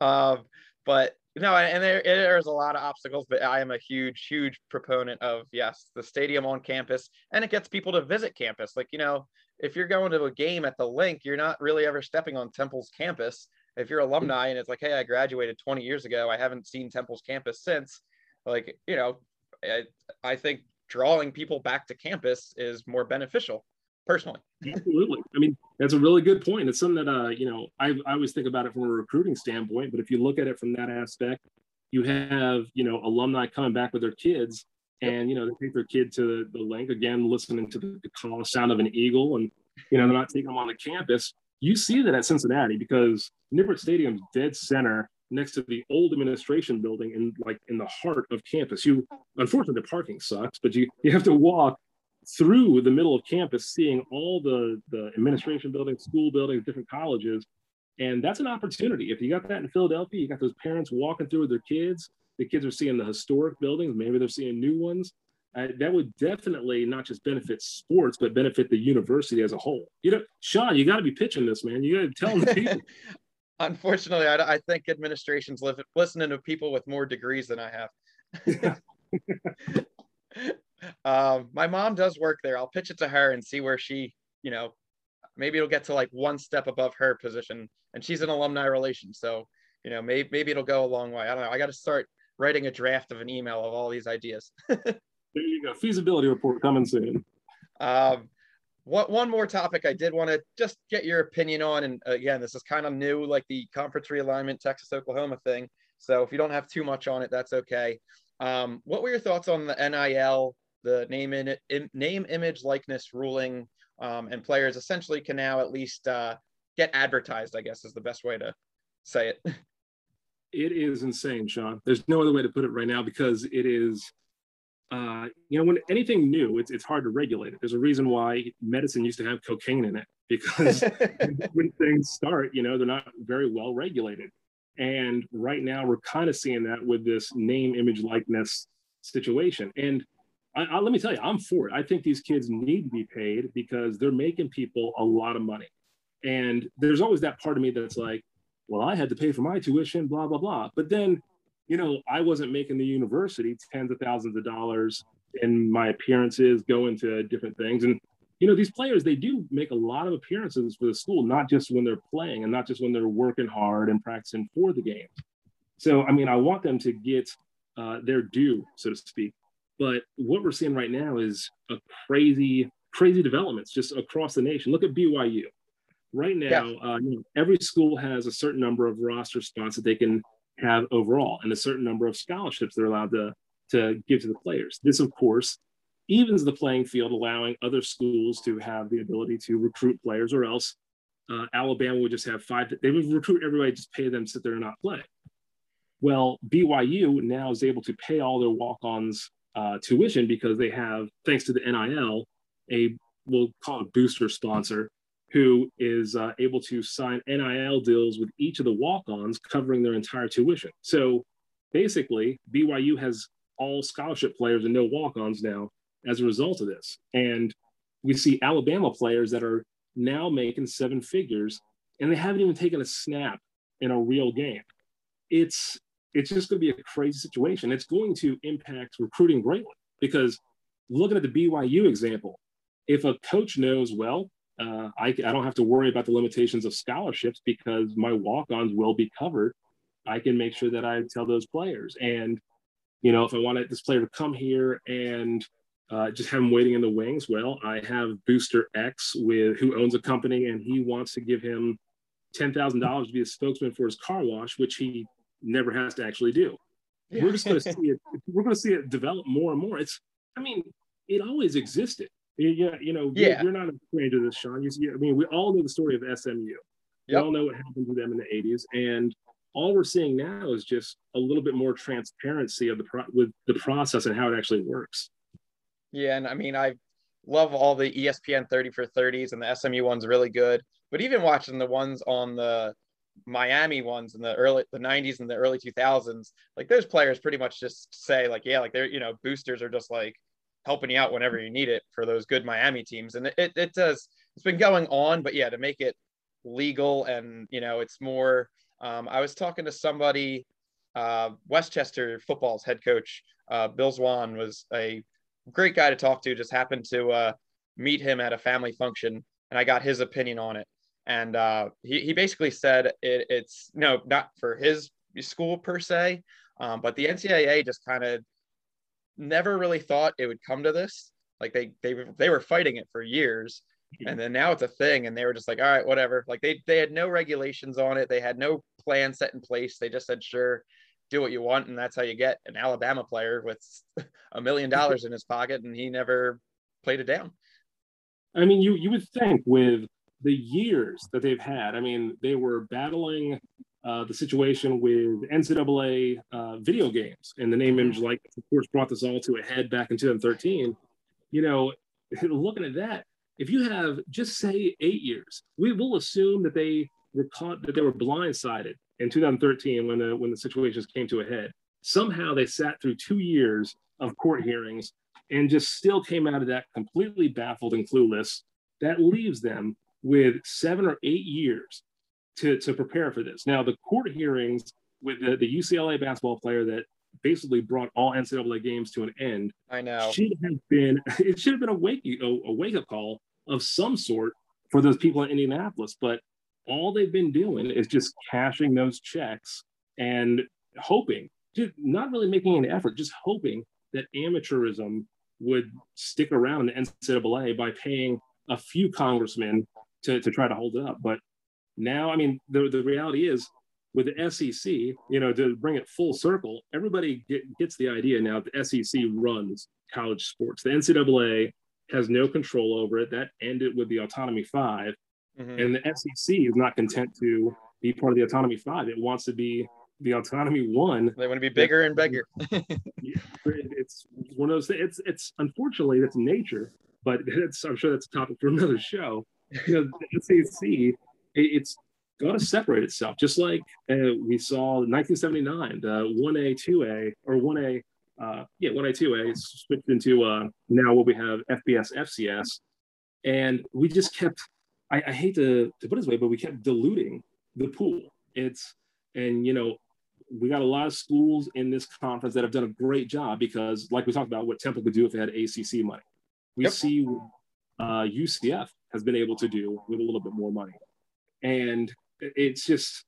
no. um, but no, and there there's a lot of obstacles, but I am a huge, huge proponent of yes, the stadium on campus, and it gets people to visit campus. Like you know, if you're going to a game at the link, you're not really ever stepping on Temple's campus. If you're hmm. alumni and it's like, hey, I graduated 20 years ago, I haven't seen Temple's campus since. Like you know, I, I think drawing people back to campus is more beneficial personally. Absolutely. I mean, that's a really good point. It's something that, uh, you know, I, I always think about it from a recruiting standpoint, but if you look at it from that aspect, you have, you know, alumni coming back with their kids and, you know, they take their kid to the link again, listening to the, the call sound of an eagle and, you know, they're not taking them on the campus. You see that at Cincinnati because Nippert Stadium's dead center next to the old administration building in like in the heart of campus. You unfortunately the parking sucks, but you you have to walk through the middle of campus, seeing all the, the administration buildings, school buildings, different colleges. And that's an opportunity. If you got that in Philadelphia, you got those parents walking through with their kids. The kids are seeing the historic buildings, maybe they're seeing new ones. Uh, that would definitely not just benefit sports, but benefit the university as a whole. You know, Sean, you got to be pitching this, man. You got to tell the *laughs* people. Unfortunately, I, I, think administration's li- listening to people with more degrees than I have. *laughs* *laughs* um, my mom does work there. I'll pitch it to her and see where she, you know, maybe it'll get to like one step above her position. And she's an alumni relation, so you know, maybe maybe it'll go a long way. I don't know. I got to start writing a draft of an email of all these ideas. *laughs* there you go. Feasibility report coming soon. Um, what one more topic I did want to just get your opinion on, and again, this is kind of new, like the conference realignment, Texas Oklahoma thing. So if you don't have too much on it, that's okay. Um, what were your thoughts on the NIL the name in, in name image likeness ruling um, and players essentially can now at least uh, get advertised i guess is the best way to say it. *laughs* It is insane sean. There's no other way to put it right now because it is uh, you know when anything new it's, it's hard to regulate it. There's a reason why medicine used to have cocaine in it *laughs* because *laughs* when things start you know they're not very well regulated. And right now, we're kind of seeing that with this name, image, likeness situation. And I, I, let me tell you, I'm for it. I think these kids need to be paid because they're making people a lot of money. And there's always that part of me that's like, well, I had to pay for my tuition, blah, blah, blah. But then, you know, I wasn't making the university tens of thousands of dollars in my appearances, going to different things. And, you know, these players, they do make a lot of appearances for the school, not just when they're playing and not just when they're working hard and practicing for the game. So, I mean, I want them to get uh, their due, so to speak. But what we're seeing right now is a crazy, crazy developments just across the nation. Look at BYU. Right now, yeah. uh, you know, every school has a certain number of roster spots that they can have overall, and a certain number of scholarships they're allowed to to give to the players. This, of course, evens the playing field, allowing other schools to have the ability to recruit players, or else uh, Alabama would just have five. They would recruit everybody, just pay them, sit there and not play. Well, BYU now is able to pay all their walk-ons uh, tuition because they have, thanks to the NIL, a we'll call it booster sponsor who is uh, able to sign NIL deals with each of the walk-ons covering their entire tuition. So basically, BYU has all scholarship players and no walk-ons now as a result of this. And we see Alabama players that are now making seven figures and they haven't even taken a snap in a real game. It's it's just going to be a crazy situation. It's going to impact recruiting greatly because looking at the BYU example, if a coach knows, well, uh, I, I don't have to worry about the limitations of scholarships because my walk-ons will be covered. I can make sure that I tell those players. And, you know, if I want this player to come here and uh, just have him waiting in the wings, well, I have Booster X with who owns a company and he wants to give him $10,000 to be a spokesman for his car wash, which he never has to actually do. We're just going *laughs* to see it. We're going to see it develop more and more. It's, I mean, it always existed. Yeah, you know, yeah. you're, not a stranger to this, Sean. You see, I mean, we all know the story of SMU. Yep. We all know what happened to them in the 80s, and all we're seeing now is just a little bit more transparency of the pro- with the process and how it actually works. Yeah, and I mean, I love all the ESPN 30 for 30s, and the SMU one's really good. But even watching the ones on the Miami ones in the early the 90s and the early 2000s, like those players pretty much just say like, yeah, like they're you know boosters are just like helping you out whenever you need it for those good Miami teams, and it it does it's been going on, but yeah, to make it legal and you know it's more. Um, I was talking to somebody, uh, West Chester football's head coach, uh, Bill Zwaan was a great guy to talk to. Just happened to uh, meet him at a family function, and I got his opinion on it and uh, he, he basically said it, it's no not for his school per se um, but the ncaa just kind of never really thought it would come to this. Like they they, they were fighting it for years and then now it's a thing and they were just like all right whatever. Like they they had no regulations on it. They had no plan set in place. They just said sure do what you want and that's how you get an alabama player with *laughs* a million dollars in his pocket and he never played it down. I mean you you would think with the years that they've had. I mean, they were battling uh, the situation with NCAA uh, video games and the name image like of course brought this all to a head back in 2013. You know, *laughs* looking at that, if you have just say eight years, we will assume that they were caught that they were blindsided in 2013 when the when the situations came to a head. Somehow they sat through two years of court hearings and just still came out of that completely baffled and clueless. That leaves them with seven or eight years to, to prepare for this. Now, the court hearings with the, the UCLA basketball player that basically brought all NCAA games to an end. I know. Should have been *laughs* it should have been a wake a, wake up call of some sort for those people in Indianapolis. But all they've been doing is just cashing those checks and hoping, just not really making an effort, just hoping that amateurism would stick around in the NCAA by paying a few congressmen to, to try to hold it up. But now, I mean, the, the reality is with the SEC, you know, to bring it full circle, everybody get, gets the idea now the SEC runs college sports. The NCAA has no control over it. That ended with the Autonomy 5. Mm-hmm. And the SEC is not content to be part of the Autonomy 5. It wants to be the Autonomy 1. They want to be bigger and bigger. *laughs* it's one of those things. It's, it's unfortunately, that's nature, but *laughs* it's, I'm sure that's a topic for another show the SEC, it's got to separate itself, just like uh, we saw in 1979, the 1A, 2A, or 1A, uh, yeah, 1A, 2A switched into uh, now what we have FBS, FCS. And we just kept, I, I hate to, to put it this way, but we kept diluting the pool. It's, and you know, we got a lot of schools in this conference that have done a great job because, like we talked about, what Temple could do if they had ACC money. We yep. see uh, UCF has been able to do with a little bit more money. And it's just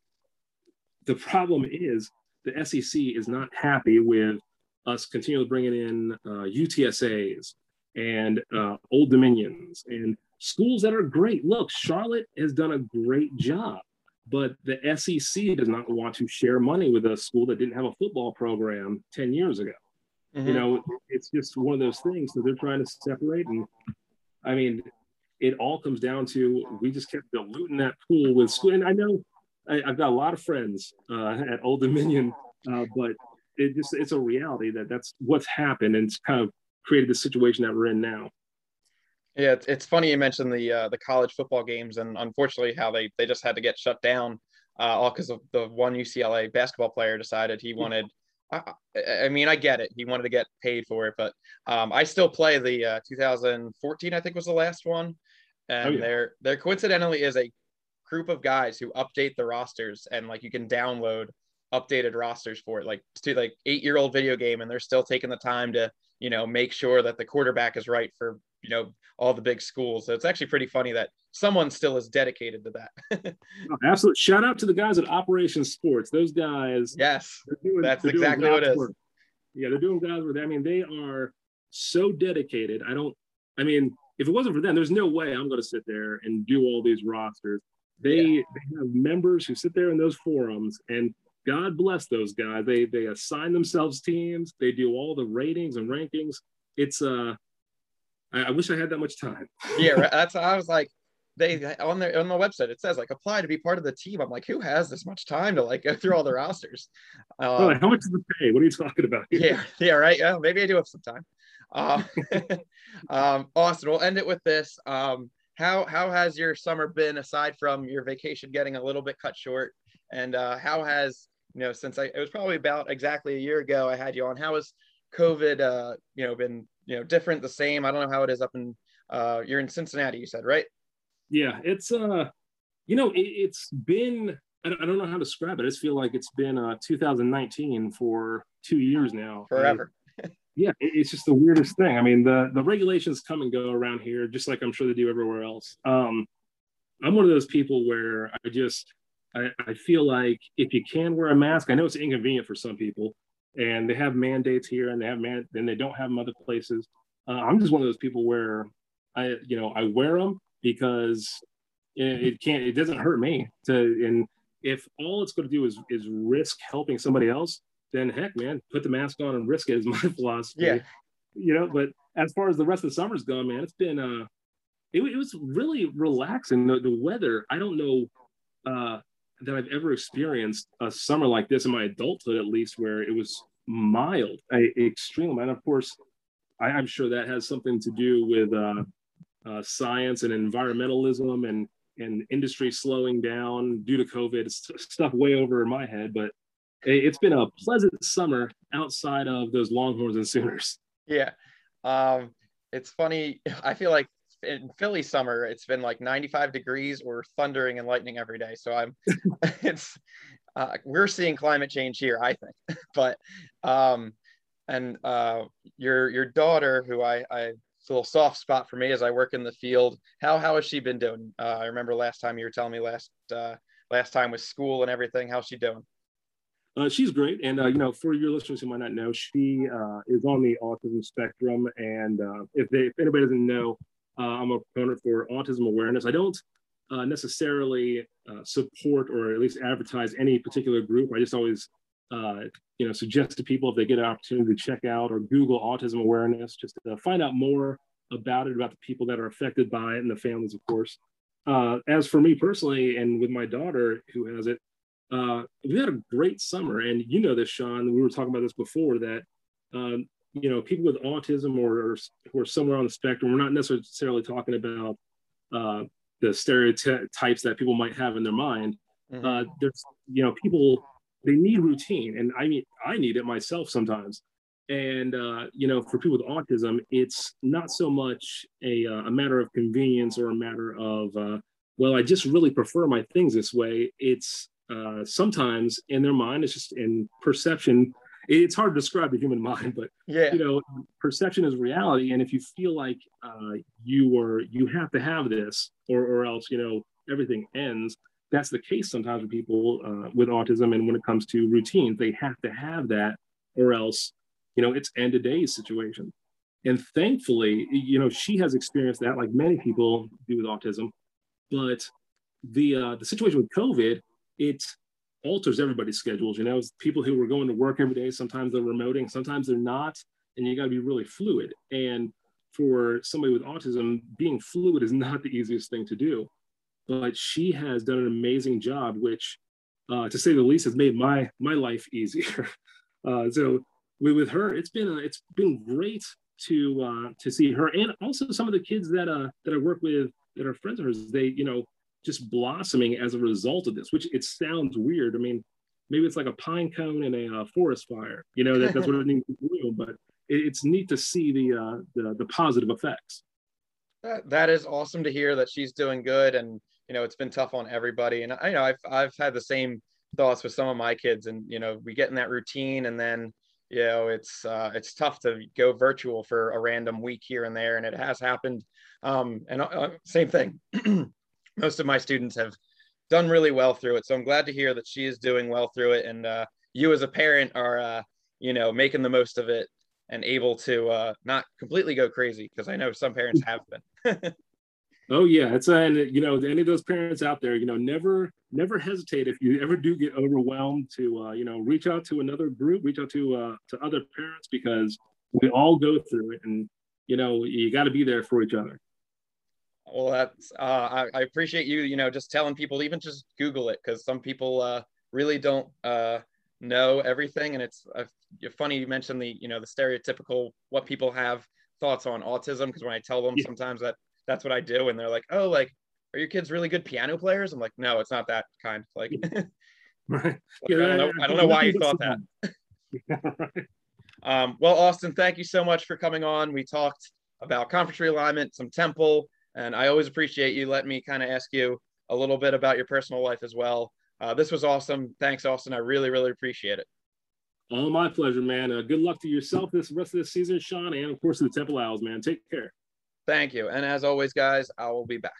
the problem is the SEC is not happy with us continually bringing in uh, UTSAs and uh, Old Dominions and schools that are great. Look, Charlotte has done a great job, but the SEC does not want to share money with a school that didn't have a football program 10 years ago. Mm-hmm. You know, it's just one of those things that they're trying to separate. And I mean, it all comes down to we just kept diluting that pool with school. And I know I, have got a lot of friends uh, at Old Dominion, uh, but it just it's a reality that that's what's happened, and it's kind of created the situation that we're in now. Yeah, it's, funny you mentioned the uh, the college football games, and unfortunately, how they they just had to get shut down, uh, all because of the one UCLA basketball player decided he wanted. I, I, mean, I get it. He wanted to get paid for it, but um, I still play the uh, 2014. I think was the last one, Oh, and oh, yeah. there there coincidentally is a group of guys who update the rosters, and like you can download updated rosters for it, like to like eight year old video game, and they're still taking the time to you know make sure that the quarterback is right for you know all the big schools. So it's actually pretty funny that someone still is dedicated to that. *laughs* oh, absolutely. Shout out to the guys at Operation Sports. Those guys. Yes, doing, that's exactly what it is. Work. Yeah, they're doing guys work. I mean, they are so dedicated. I don't. I mean, if it wasn't for them, there's no way I'm going to sit there and do all these rosters. They, yeah. they have members who sit there in those forums and God bless those guys. They they assign themselves teams. They do all the ratings and rankings. It's uh, I, I wish I had that much time. yeah, right. *laughs* that's I was like, they on their on the website it says like apply to be part of the team. I'm like, who has this much time to like go through all the rosters? Um, how much does it pay? What are you talking about? Here? Yeah, yeah, right. Yeah, maybe I do have some time. Uh, *laughs* um, Austin, we'll end it with this. Um, how how has your summer been aside from your vacation getting a little bit cut short? And uh, how has you know, since I, it was probably about exactly a year ago I had you on. How has COVID, uh, you know, been, you know, different, the same? I don't know how it is up in, uh, you're in Cincinnati, you said, right? Yeah, it's, uh, you know, it, has been, I don't, I don't, know how to describe it. I just feel like it's been uh, 2019 for two years now. Forever. Yeah, it's just the weirdest thing. I mean, the, the regulations come and go around here, just like I'm sure they do everywhere else. Um, I'm one of those people where I just, I, I feel like if you can wear a mask, I know it's inconvenient for some people, and they have mandates here, and they have man, and they don't have them other places. Uh, I'm just one of those people where I, you know, I wear them because it, it can't, it doesn't hurt me to, and if all it's going to do is is risk helping somebody else, then heck, man, put the mask on and risk it is my *laughs* philosophy. Yeah. You know, but as far as the rest of the summer's gone, man, it's been uh, it, it was really relaxing. The, the weather, I don't know, uh, that I've ever experienced a summer like this in my adulthood, at least, where it was mild, I, extreme. And of course, I, am sure that has something to do with uh, uh, science and environmentalism and and industry slowing down due to COVID. It's stuff way over my head, but it's been a pleasant summer outside of those Longhorns and Sooners. Yeah. Um, it's funny. *laughs* I feel like in Philly summer, it's been like 95 degrees or thundering and lightning every day. So I'm, *laughs* *laughs* it's, uh, we're seeing climate change here, I think. but, um, and uh, your your daughter, who I, I it's a little soft spot for me as I work in the field. How how has she been doing? Uh, I remember last time you were telling me last uh, last time with school and everything. How's she doing? Uh, she's great, and uh, you know, for your listeners who might not know, she uh, is on the autism spectrum. And uh, if they, if anybody doesn't know, uh, I'm a proponent for autism awareness. I don't uh, necessarily support or at least advertise any particular group. I just always, you know, suggest to people if they get an opportunity to check out or Google autism awareness, just to find out more about it, about the people that are affected by it and the families, of course. As for me personally, and with my daughter who has it, uh, we had a great summer. And you know this, Sean. We were talking about this before that um, you know, people with autism or, or who are somewhere on the spectrum, we're not necessarily talking about uh, the stereotypes that people might have in their mind. Mm-hmm. Uh, there's, you know, people they need routine, and I mean, I need it myself sometimes. And uh, you know, for people with autism, it's not so much a, uh, a matter of convenience or a matter of uh, well, I just really prefer my things this way. It's uh, sometimes in their mind, it's just in perception. It's hard to describe the human *laughs* mind, but yeah. you know, perception is reality. And if you feel like uh, you are, you have to have this, or or else you know everything ends. That's the case sometimes with people uh, with autism, and when it comes to routines, they have to have that, or else you know it's end of days situation. And thankfully, you know, she has experienced that, like many people do with autism but the uh, the situation with COVID, it alters everybody's schedules. You know, people who were going to work every day, sometimes they're remoting, sometimes they're not, and you got to be really fluid. And for somebody with autism, being fluid is *laughs* not the easiest thing to do. But she has done an amazing job, which, uh, to say the least, has made my my life *laughs* easier. Uh, so with, her, it's been a, it's been great to uh, to see her, and also some of the kids that uh, that I work with that are friends of hers, they, you know, just blossoming as a result of this, which it sounds weird. I mean, maybe it's like a pine cone in a uh, forest fire, you know, that, that's what it needs to do, but it, it's neat to see the, uh, the, the positive effects. That, that is awesome to hear that she's doing good. And, you know, it's been tough on everybody. And I you know I've, I've had the same thoughts with some of my kids and, you know, we get in that routine and then, you know, it's, uh, it's tough to go virtual for a random week here and there. And it has happened um, and uh, same thing. *clears throat* Most of my students have done really well through it. So I'm glad to hear that she is doing well through it. And uh, you as a parent are, uh, you know, making the most of it and able to uh, not completely go crazy because I know some parents have been. *laughs* oh yeah, it's and you know any of those parents out there, you know, never never hesitate if you ever do get overwhelmed to uh, you know reach out to another group, reach out to uh, to other parents because we all go through it, and you know you got to be there for each other. Well, that's uh, I, I, appreciate you. You know, just telling people, even just Google it, because some people uh, really don't uh, know everything, and it's uh, funny you mentioned the you know the stereotypical what people have thoughts on autism. Because when I tell them yeah. sometimes that that's what I do, and they're like, "Oh, like, are your kids really good piano players?" I'm like, "No, it's not that kind." Like, *laughs* right. yeah, I don't know, I don't know why you thought that. *laughs* *laughs* um, well, Austin, thank you so much for coming on. We talked about conference realignment, some temple and I always appreciate you letting me kind of ask you a little bit about your personal life as well. Uh, this was awesome. Thanks, Austin. I really, really appreciate it. Oh, my pleasure, man. Uh, good luck to yourself this rest of the season, Sean, and of course to the Temple Owls, man. Take care. Thank you. And as always, guys, I will be back.